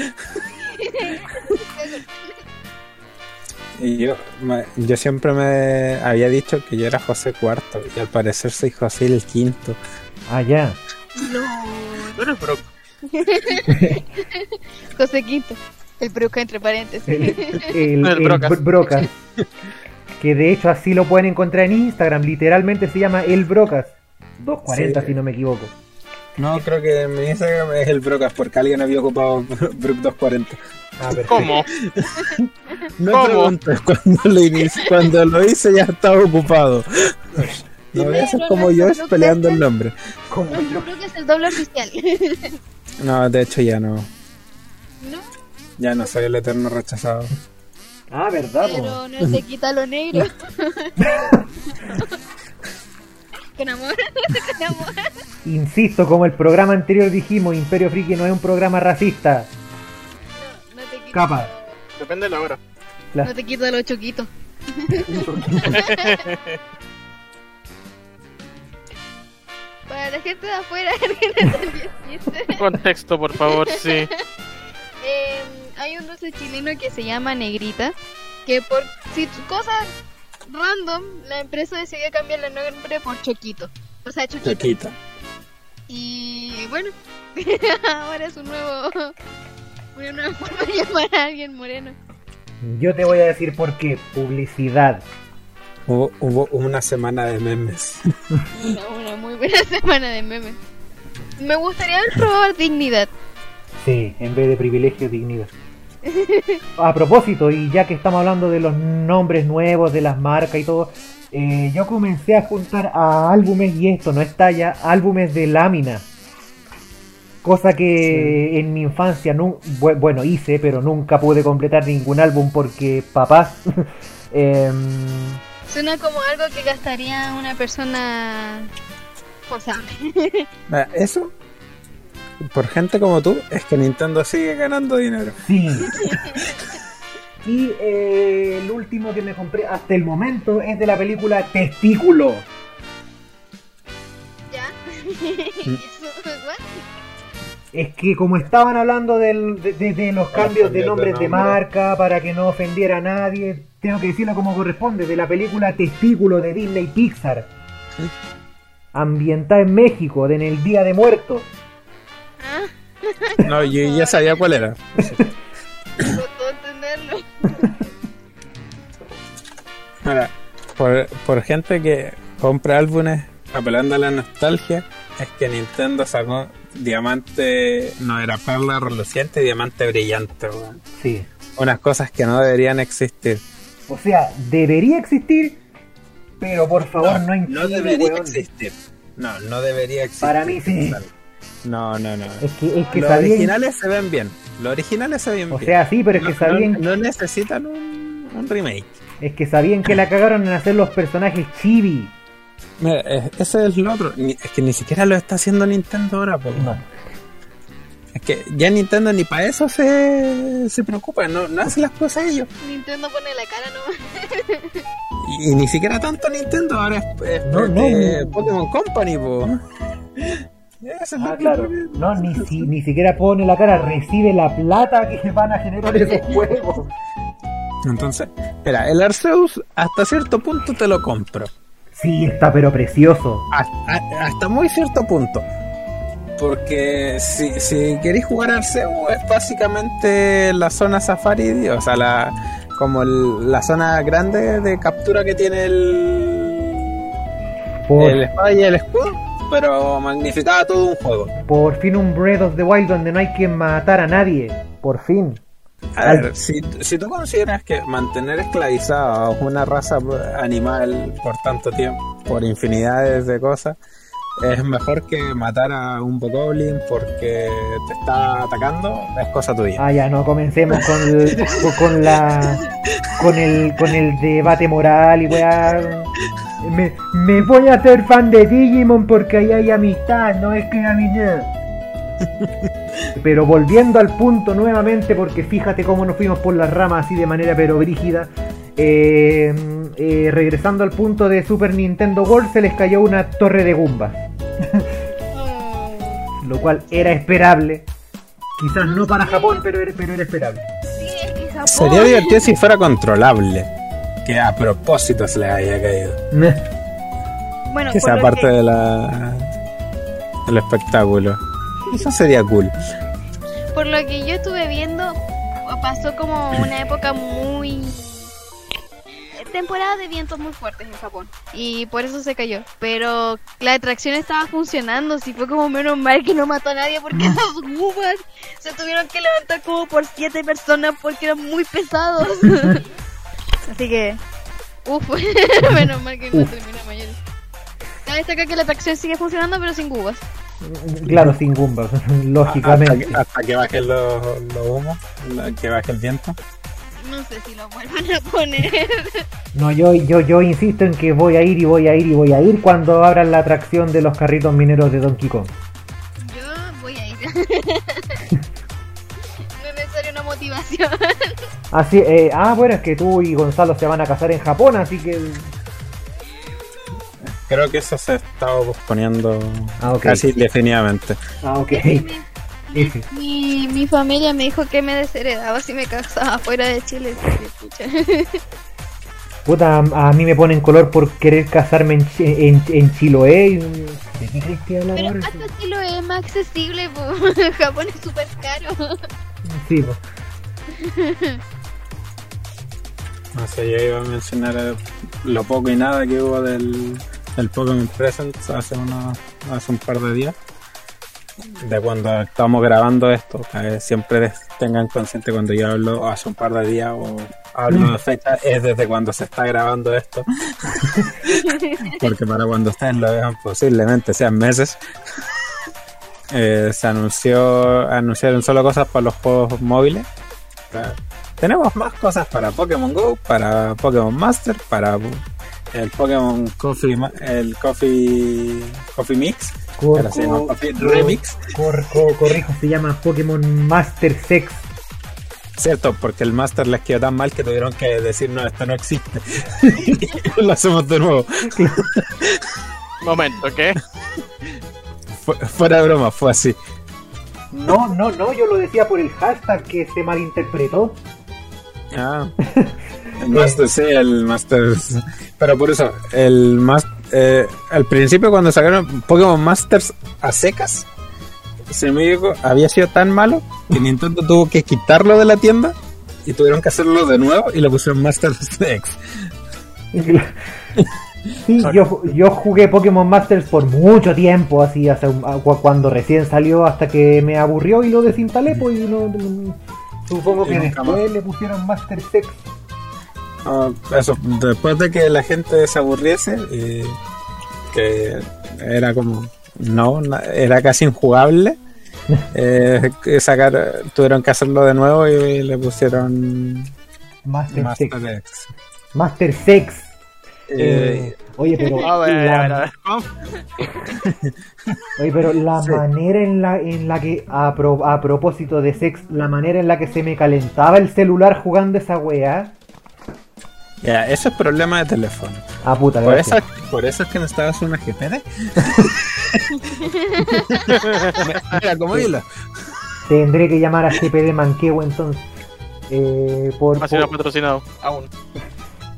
Y yo, me- yo siempre me había dicho que yo era José IV y al parecer soy José el quinto. Ah, ya. Tú eres bro. José Quinto. El bruca entre paréntesis. El, el- El el Brocas. Br- Brocas. Que de hecho así lo pueden encontrar en Instagram. Literalmente se llama El Brocas. 240 Sí. si no me equivoco. No, creo que mi Instagram es el Brocas porque alguien había ocupado Brook 240. Ah. ¿Cómo? No ¿Cómo? preguntes, cuando lo, cuando lo hice ya estaba ocupado. No eso es como no yo es peleando el nombre. Como No, yo. creo que es el doble oficial. No, de hecho ya no. ¿No? Ya no soy el eterno rechazado. Ah, verdad. Pero no se quita lo negro. Con amor, con amor. Insisto, como el programa anterior dijimos, Imperio Friki no es un programa racista. No, no te quito. Capa. Depende de la hora. La- No te quito los choquitos. Para la gente de afuera que no el Contexto, por favor, sí. eh, hay un dulce chileno que se llama Negrita. Que por si cosas random, la empresa decidió cambiar el nombre por Choquito. O sea, Choquito. Chiquita. Y bueno, ahora es un nuevo. Una nueva forma de llamar a alguien moreno. Yo te voy a decir por qué. Publicidad. Hubo, hubo una semana de memes. Una, una muy buena semana de memes. Me gustaría haber probado dignidad. Sí, en vez de privilegio, dignidad. A propósito, y ya que estamos hablando de los nombres nuevos, de las marcas y todo, eh, yo comencé a juntar a álbumes, y esto no es talla, álbumes de lámina. Cosa que en mi infancia, bueno, hice, pero nunca pude completar ningún álbum porque papás... em, Suena como algo que gastaría una persona responsable. Eso, por gente como tú, es que Nintendo sigue ganando dinero. Sí. Y eh, el último que me compré hasta el momento es de la película Testículo. ¿Ya? Es que como estaban hablando del- de, de- de los cambios de nombres de, marca para que no ofendiera a nadie, tengo que decirlo como corresponde, de la película Testículo de Disney Pixar. Ambientada en México, de en el Día de Muertos. Ah, No, yo ya sabía cuál era. entenderlo. Ahora, por, por gente que compra álbumes apelando a la nostalgia, es que Nintendo sacó Diamante, no era perla reluciente, Diamante brillante, weón. Sí. Unas cosas que no deberían existir. O sea, debería existir, pero por favor no, no incluye, debería weón. existir. No, no debería existir. Para mí sí. No, no, no. Es que, es que Los sabían- originales se ven bien. Los originales se ven O bien. sea, sí, pero es que no, sabían, no- no necesitan un, un remake. es que sabían que la cagaron en hacer los personajes chibi. Mira, eh, ese es lo otro. Es que ni siquiera lo está haciendo Nintendo ahora. po. No. Es que ya Nintendo ni para eso se, se preocupa. No, no hace las cosas ellos. Nintendo pone la cara nomás. Y, y ni siquiera tanto Nintendo. Ahora es, es No, no, eh, no. Pokémon Company. Po. Ah, el claro. No, ni, si- ni siquiera pone la cara, recibe la plata que van a generar esos juegos. Entonces, mira, el Arceus hasta cierto punto te lo compro. Sí, está pero precioso. hasta, hasta muy cierto punto. Porque si, si queréis jugar Arceus es básicamente la zona Safari, o sea, la, como el- la zona grande de captura que tiene el, Por, el espada y el escudo, pero magnificada todo un juego. por fin un Breath of the Wild donde no hay que matar a nadie. Por fin. A ver, si, si tú consideras que mantener esclavizada a una raza animal por tanto tiempo, por infinidades de cosas, es mejor que matar a un bogoblin porque te está atacando, es cosa tuya. Ah, ya, no comencemos con, el- con, la con el con el debate moral y weá. Me, me voy a hacer fan de Digimon porque ahí hay amistad, no es que a mí no. Pero volviendo al punto nuevamente, porque fíjate cómo nos fuimos por las ramas así de manera pero brígida. eh, eh, regresando al punto de Super Nintendo World, se les cayó una torre de Goombas. Lo cual era esperable. Quizás no para Japón, pero era, pero era esperable. Sí, es que Japón. Sería divertido si fuera controlable. Que a propósito se le haya caído. Bueno, Que sea parte que- de la del espectáculo. Eso sería cool. Por lo que yo estuve viendo, pasó como una época muy... temporada de vientos muy fuertes en Japón. Y por eso se cayó. Pero la atracción estaba funcionando, sí fue como menos mal que no mató a nadie porque los Woobas se tuvieron que levantar como por siete personas porque eran muy pesados. Así que... Uf, menos mal que no terminó mayor. Cabe destacar que la atracción sigue funcionando pero sin Woobas. Claro, sin Goombas, Hasta lógicamente. que, hasta que baje los los humos, que baje el viento. No sé si lo vuelvan a poner. No, yo, yo, yo insisto en que voy a ir y voy a ir y voy a ir cuando abran la atracción de los carritos mineros de Donkey Kong. Yo voy a ir. no es necesaria una motivación. Así, eh, ah, bueno, es que tú y Gonzalo se van a casar en Japón, así que. Creo que eso se estaba posponiendo Ah, ok. casi definitivamente. Ah, ok. mi, mi, mi familia me dijo que me desheredaba si me casaba fuera de Chile. Puta, a a mí me ponen color por querer casarme en, Chi- en, en Chiloé. ¿De qué crees que Pero hasta es más accesible, po. Japón es súper caro. Sí, po. No sé, yo iba a mencionar eh, lo poco y nada que hubo del, del Pokémon Presents hace, unos, hace un par de días. De cuando estamos grabando esto, siempre tengan consciente cuando yo hablo hace un par de días o hablo de fecha, es desde cuando se está grabando esto. Porque para cuando ustedes lo vean, posiblemente sean meses. Eh, se anunció, anunciaron solo cosas para los juegos móviles. Tenemos más cosas para Pokémon Go, para Pokémon Master, para el Pokémon Coffee, Ma- el Coffee, Coffee Mix, Cor- cor- Remix, cor- cor- corrijo, se llama Pokémon Master Sex. cierto, porque el Master les quedó tan mal que tuvieron que decir no, esto no existe. y lo hacemos de nuevo. Momento, ¿qué? Fu- fuera de broma, fue así. No, no, no, yo lo decía por el hashtag que se malinterpretó. Ah. El Master, sí, el Master. Pero por eso, el Master. al principio, cuando sacaron Pokémon Masters a secas, no me equivoco, había sido tan malo que Nintendo tuvo que quitarlo de la tienda y tuvieron que hacerlo de nuevo y le pusieron Masters X. Sí, yo, yo jugué Pokémon Masters por mucho tiempo, así hace un- a- cu- cuando recién salió hasta que me aburrió y lo desinstalé, pues y no, no- supongo que después le pusieron Master Sex. Ah, eso, después de que la gente se aburriese, y que era como. No, na- era casi injugable. eh, sacar, tuvieron que hacerlo de nuevo y le pusieron Master, Master Sex. Master Sex. Eh, Eh, oye, pero A ver, a ver, a la, oye, pero la manera en la en la que a, pro- a propósito de sex, la manera en la que se me calentaba el celular jugando esa weá. ya, eso es problema de teléfono. Ah, puta, Por eso, por eso es que necesitabas una GPD. Mira, como hilo. Tendré que llamar a GPD Manqueo entonces. Eh, por, Ha sido por- patrocinado. Aún.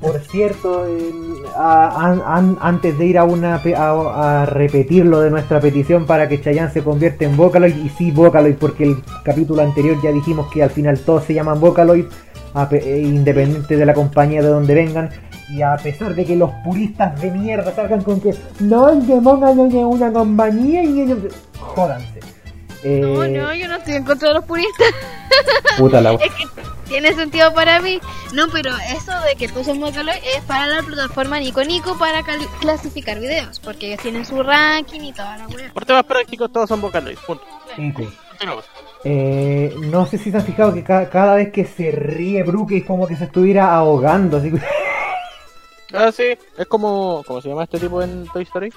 Por cierto, eh, a- an- an- antes de ir a una a, a repetir lo de nuestra petición para que Chayanne se convierta en Vocaloid, y sí Vocaloid, porque el capítulo anterior ya dijimos que al final todos se llaman Vocaloid, eh, independiente de la compañía de donde vengan, y a pesar de que los puristas de mierda salgan con que no, el Demon no es una compañía y ellos... Jódanse. Eh, No, no, yo no estoy en contra de los puristas. Puta la... Es que tiene sentido para mí. No, pero eso de que tú seas Vocaloid es para la plataforma Nico Nico para cal- clasificar videos. Porque ellos tienen su ranking y toda la wea. Por temas prácticos, todos son Vocaloid. Punto. Continuamos. Eh, no sé si se han fijado que ca- cada vez que se ríe Brooke es como que se estuviera ahogando. Así que... Ah, sí. Es como. ¿Cómo se llama este tipo en Toy Story?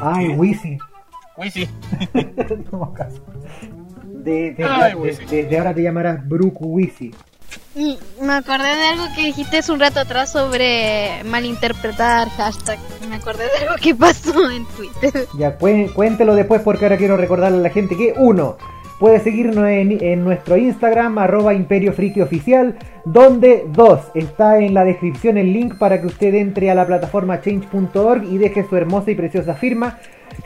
Ay, Wizzy. Wizzy. No, caso. De, de, Ay, de- Wizzy. de- de ahora te llamarás Brooke Wizzy. Y me acordé de algo que dijiste hace un rato atrás sobre malinterpretar hashtag. Me acordé de algo que pasó en Twitter. Ya, cuéntelo después porque ahora quiero recordarle a la gente que uno puede seguirnos en, en nuestro Instagram, arroba Imperio Friki Oficial, donde dos, está en la descripción el link para que usted entre a la plataforma change.org y deje su hermosa y preciosa firma.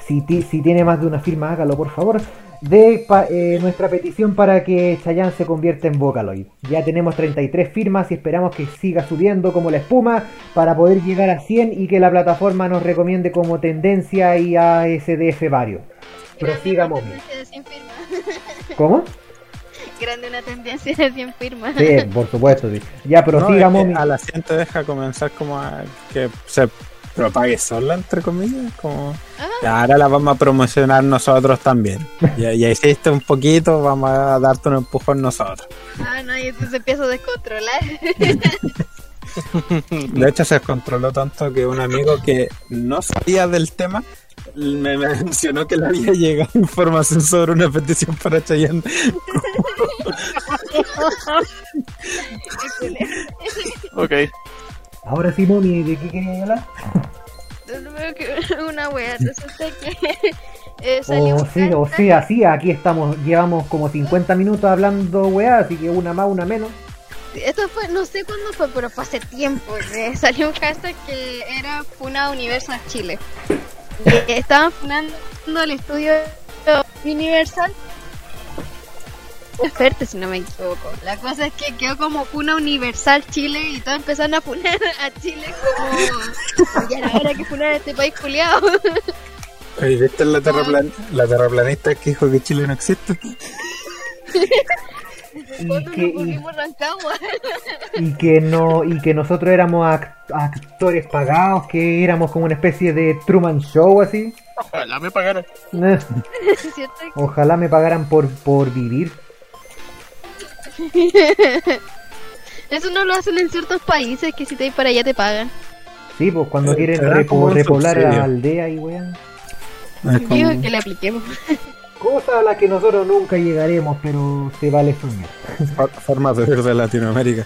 Si, ti- si tiene más de una firma, hágalo por favor. De pa- eh, nuestra petición para que Chayanne se convierta en Vocaloid. Ya tenemos 33 firmas y esperamos que siga subiendo como la espuma para poder llegar a 100 y que la plataforma nos recomiende como tendencia y a SDF varios. Prosiga, Grande una Momi. tendencia de 100 firmas. ¿Cómo? Grande una tendencia de 100 firmas. Sí, por supuesto, sí. Ya, No, prosiga, es que Momi. a la gente deja comenzar como a que se propague sola, entre comillas. Como, "Ya, ahora la vamos a promocionar nosotros también. Ya, ya hiciste un poquito, vamos a darte un empujón nosotros. Ah, no, y entonces empiezo a descontrolar. De hecho, se descontroló tanto que un amigo que no sabía del tema me mencionó que le había llegado información sobre una petición para Chayanne. Ok. Ahora sí, Momi, ¿de qué quería hablar? Una wea resulta que eh, salió O un sí, o sea, sí, aquí estamos, llevamos como 50 minutos hablando weá, así que una más, una menos. Esto fue, no sé cuándo fue, pero fue hace tiempo. eh, Salió un hashtag que era Funa Universal Chile. Y estaban funando el estudio Universal. Ferte, si no me equivoco. La cosa es que quedó como Funa Universal Chile y todos empezaron a funar a Chile como. Ya era hora que funar a este país culiado. Oye, ¿Viste la, terraplan la terraplanista que dijo que Chile no existe? Y que, y, y que no, y que nosotros éramos act- actores pagados, que éramos como una especie de Truman Show así. Ojalá me pagaran. Eh. Ojalá me pagaran por, por vivir. Eso no lo hacen en ciertos países que si te vas para allá te pagan. Sí, pues cuando Eh, quieren repo- repoblar la aldea y weón. Como- Digo que le apliquemos. Cosa a la que nosotros nunca llegaremos, pero se vale soñar. for- forma de ver de Latinoamérica.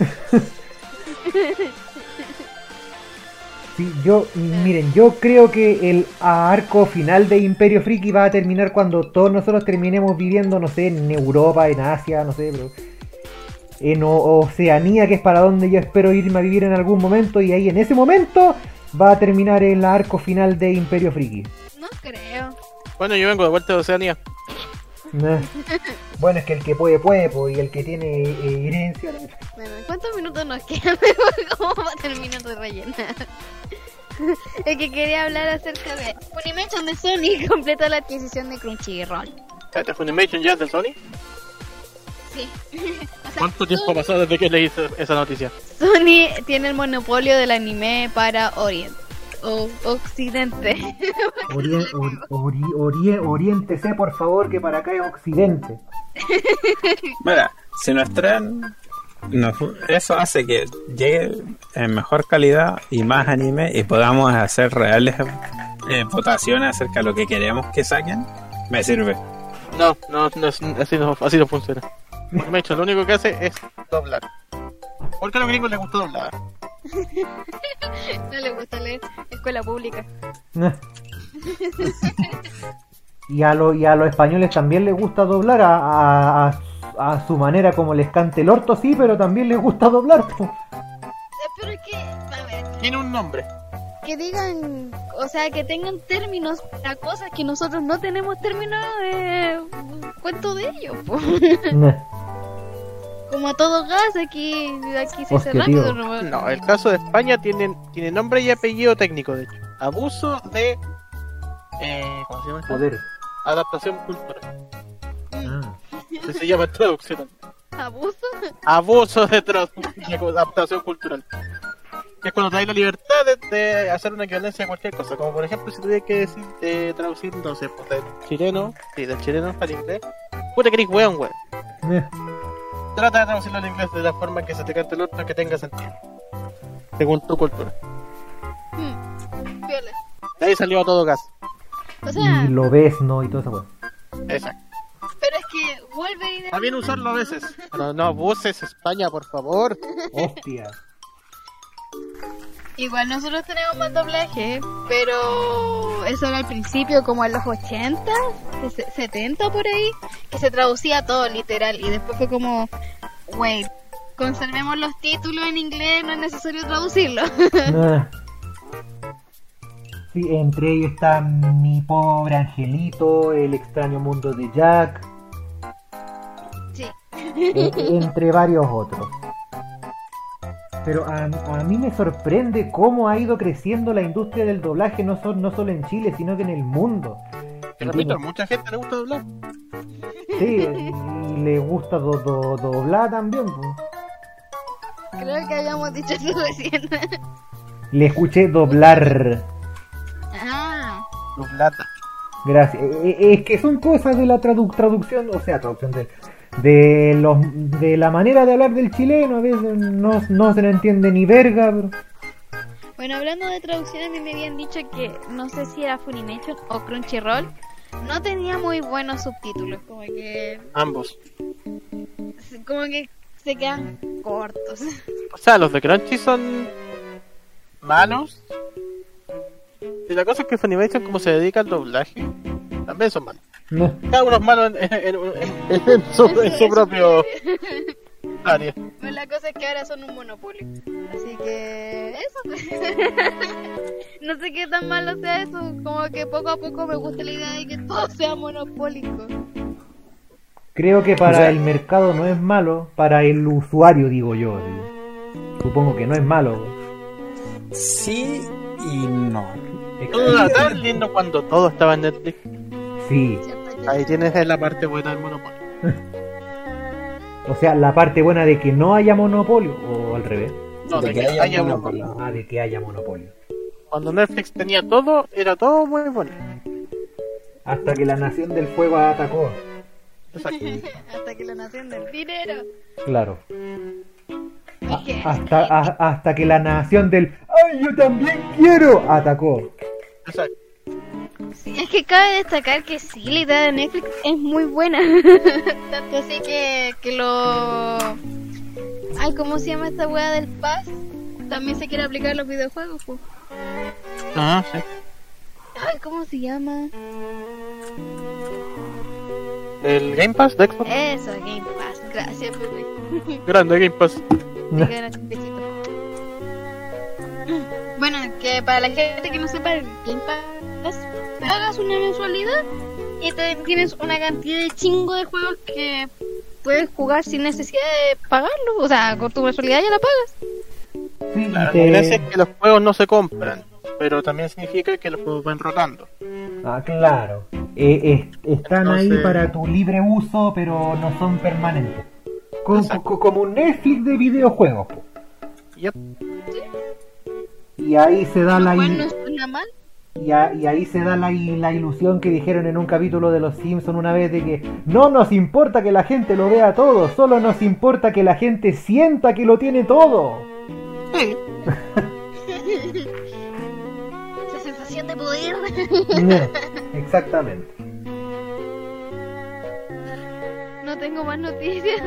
Sí, yo, miren, yo creo que el arco final de Imperio Friki va a terminar cuando todos nosotros terminemos viviendo, no sé, en Europa, en Asia, no sé, pero en O- Oceanía, que es para donde yo espero irme a vivir en algún momento, y ahí en ese momento va a terminar el arco final de Imperio Friki. No creo. Bueno, yo vengo de vuelta de Oceanía. Nah. Bueno, es que el que puede, puede, po, y el que tiene eh, herencia. Bueno, ¿cuántos minutos nos quedan? ¿Cómo va a terminar de rellenar? Es que quería hablar acerca de Funimation de Sony completó la adquisición de Crunchyroll. ¿Este Funimation ya es de Sony? Sí. O sea, ¿Cuánto tiempo Sony- pasó desde que leí esa- esa noticia? Sony tiene el monopolio del anime para Oriente. O Occidente. Orien- or- ori- oriéntese, por favor, que para acá es Occidente. Mira, si nos traen, nos- eso hace que llegue en mejor calidad y más anime y podamos hacer reales eh, votaciones acerca de lo que queremos que saquen. Me sirve. No, no, no, así, no así no funciona. Funimation lo único que hace es doblar. Porque a los gringos les gusta doblar. No le gusta leer escuela pública. Y a, lo- y a los españoles también les gusta doblar a, a- a- a su manera como les cante el orto, sí, pero también les gusta doblar. Eh, Pero es que Tiene un nombre. Que digan, o sea, que tengan términos para cosas que nosotros no tenemos términos, eh, cuento de ellos. Como a todo gas, aquí, aquí se hace Hostia, rápido. nomás. No, el caso de España tiene, tiene nombre y apellido técnico, de hecho. Abuso de... Eh, ¿Cómo se llama? esto? Joder. Adaptación cultural. Ah. Se llama traducción. Abuso. Abuso de, tra- de adaptación cultural. Que es cuando te da la libertad de, de hacer una equivalencia a cualquier cosa. Como por ejemplo, si tuviera que decir, eh, traducir, no sé, pues, del chileno, sí, del chileno al inglés. Puta que eres weón, weón. Trata de traducirlo al inglés de la forma que se te cante el otro que tenga sentido. Según tu cultura. Hmm, Viola. De ahí salió a todo gas. O sea, Y lo ves, ¿no? Y todo eso. Exacto. pero es que Wolverine. Está bien usarlo a veces. Pero no abuses, España, por favor. Hostia. Igual nosotros tenemos más doblaje, pero eso era al principio, como en los 80, se- 70 por ahí, que se traducía todo literal y después fue como, wait, conservemos los títulos en inglés, no es necesario traducirlo. Ah. Sí, entre ellos está Mi pobre angelito, El extraño mundo de Jack, sí. e- entre varios otros. Pero a, a mí me sorprende cómo ha ido creciendo la industria del doblaje, no, sol- no solo en Chile, sino que en el mundo. Que repito, a mucha gente le gusta doblar. Sí, y le gusta do- do- doblar también. po. Creo que habíamos dicho eso recién. Le escuché doblar. ah, Doblata. Gracias. E- e- Es que son cosas de la tradu- traducción, o sea, traducción de, de los de la manera de hablar del chileno, a veces no, no se le entiende ni verga, pero bueno, hablando de traducción, a mí me habían dicho que no sé si era Funimation o Crunchyroll, no tenía muy buenos subtítulos, como que Ambos. como que se quedan cortos. O sea, los de Crunchy son malos. Y la cosa es que Funimation, como se dedica al doblaje, también son malos. no. Cada uno es malo en, en- en- en su, en su propio área. Pues la cosa es que ahora son un monopolio. Así que eso. no sé qué tan malo sea eso. Como que poco a poco me gusta la idea de que todo sea monopólico. Creo que para O sea- el mercado no es malo, para el usuario digo yo. digo. Supongo que no es malo. Sí y no. Todo era tan lindo cuando todo estaba en Netflix. Sí. Ahí tienes la parte buena del monopolio. o sea, la parte buena de que no haya monopolio, o al revés. No, De de que que haya haya monopolio. monopolio. Ah, de que haya monopolio. Cuando Netflix tenía todo, era todo muy bueno. Hasta que la Nación del Fuego atacó. Exacto. Hasta que la nación del dinero. Claro. Dije, Hasta, a- hasta que la Nación del ¡Ay, yo también quiero! atacó. Exacto. Sí, es que cabe destacar que sí, la idea de Netflix es muy buena. Tanto así que, que lo. Ay, ¿cómo se llama esta wea del Paz? También se quiere aplicar en los videojuegos. pues. Ah, sí. Ay, ¿cómo se llama? El Game Pass de Xbox. Eso, Game Pass. Gracias, bebé. Grande Game Pass. Bueno, que para la gente que no sepa, el Game Pass, pagas una mensualidad y te tienes una cantidad de chingo de juegos que puedes jugar sin necesidad de pagarlo. O sea, con tu mensualidad ya la pagas. Sí, y Claro, te- la gracia es que los juegos no se compran, pero también significa que los juegos van rotando. Ah, claro. Eh, es- están ahí para tu libre uso, pero no son permanentes. Como un Netflix de videojuegos. Y ahí se da la Igual il- no suena mal. Y, a- y ahí se da la, il- la ilusión que dijeron en un capítulo de Los Simpson una vez de que no nos importa que la gente lo vea todo, solo nos importa que la gente sienta que lo tiene todo. Esa sensación de poder. Exactamente. Tengo más noticias.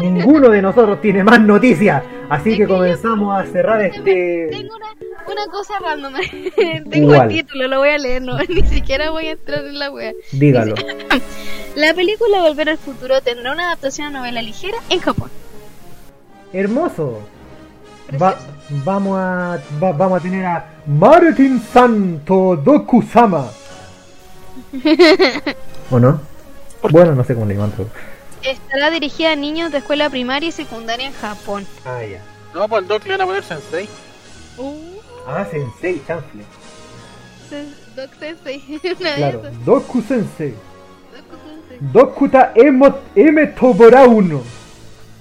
Ninguno de nosotros tiene más noticias, así que comenzamos a cerrar este... Tengo una, una cosa random. Tengo Igual. el título, lo voy a leer, no, ni siquiera voy a entrar en la wea. Dígalo. La película Volver al Futuro tendrá una adaptación a novela ligera en Japón. Hermoso. Va- vamos a va- vamos a tener a Martin Santo Dokusama. ¿O no? Bueno, no sé cómo le llaman. pero- Estará dirigida a niños de escuela primaria y secundaria en Japón. Ah, ya. No, pues el Doc le van a poner Sensei. Ah, Sensei, chanfle. Doc Sensei, una Claro. de esas. Doku Sensei. Doc Sensei. Dokuta Emo Eme Toborauno.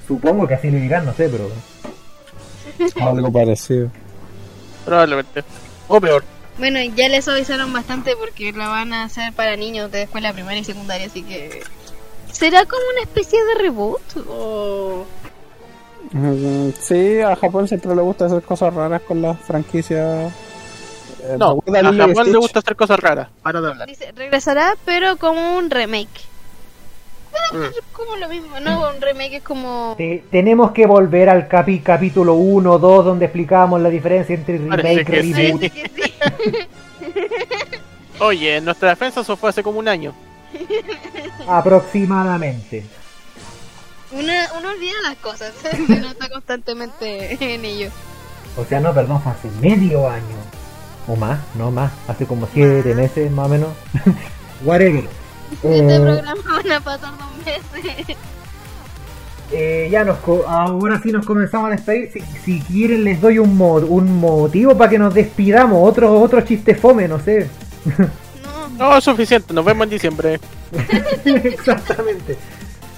Supongo que así le dirán, no sé, pero. Algo parecido. Probablemente. O peor. Bueno, ya les avisaron bastante porque la van a hacer para niños de escuela primaria y secundaria, así que... ¿Será como una especie de reboot? O... Mm, Sí, a Japón siempre le gusta hacer cosas raras con las franquicias. Eh, No, ¿te acuerdas a Japón le gusta hacer cosas raras. Para de hablar. Dice, regresará, pero como un remake. Es como lo mismo, ¿no? Un remake es como... Te- tenemos que volver al capi capítulo 1 2 donde explicábamos la diferencia entre remake y reboot. Sí. Oye, en nuestra defensa eso fue hace como un año. Aproximadamente. Uno, uno olvida las cosas, si no está constantemente en ello. O sea, no, perdón, fue hace medio año. O más, no más. Hace como 7 meses más o menos. Whatever. Este Eh, programa van a pasar dos meses. eh, ya nos ahora sí nos comenzamos a despedir. Si, si quieren les doy un, mo- un motivo para que nos despidamos. Otro, otro chiste fome, no sé. No, No, es suficiente. Nos vemos en diciembre. Exactamente.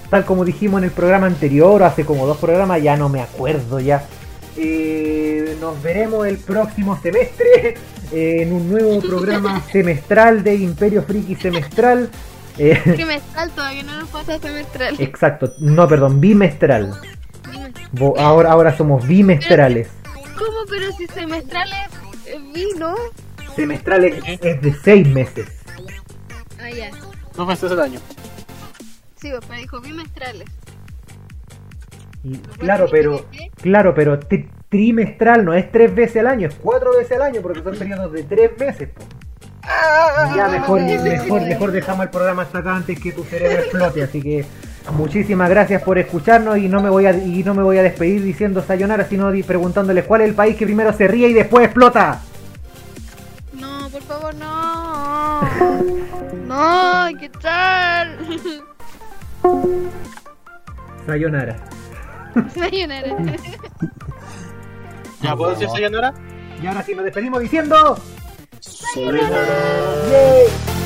Tal como dijimos en el programa anterior, hace como dos programas, ya no me acuerdo ya. Eh, nos veremos el próximo semestre eh, en un nuevo programa semestral de Imperio Friki Semestral. Eh, trimestral todavía no nos pasa semestral. exacto, no, perdón, bimestral. Bo- Ahora, ahora somos bimestrales. ¿Cómo? Pero si semestral es vino. Semestrales es de seis meses. Ah, ya. Dos meses al año. Sí, pero dijo bimestrales. Y- claro, pero claro, pero tri- trimestral no es tres veces al año, es cuatro veces al año porque son periodos de tres meses. po. Ya mejor, mejor, mejor dejamos el programa hasta acá antes que tu cerebro explote, así que muchísimas gracias por escucharnos y no me voy a y no me voy a despedir diciendo sayonara, sino preguntándoles cuál es el país que primero se ríe y después explota. No, por favor, no. No, ¿qué tal? Sayonara. Sayonara. ¿Ya puedo decir sayonara? Y ahora sí nos despedimos diciendo Soy- ¡Yay!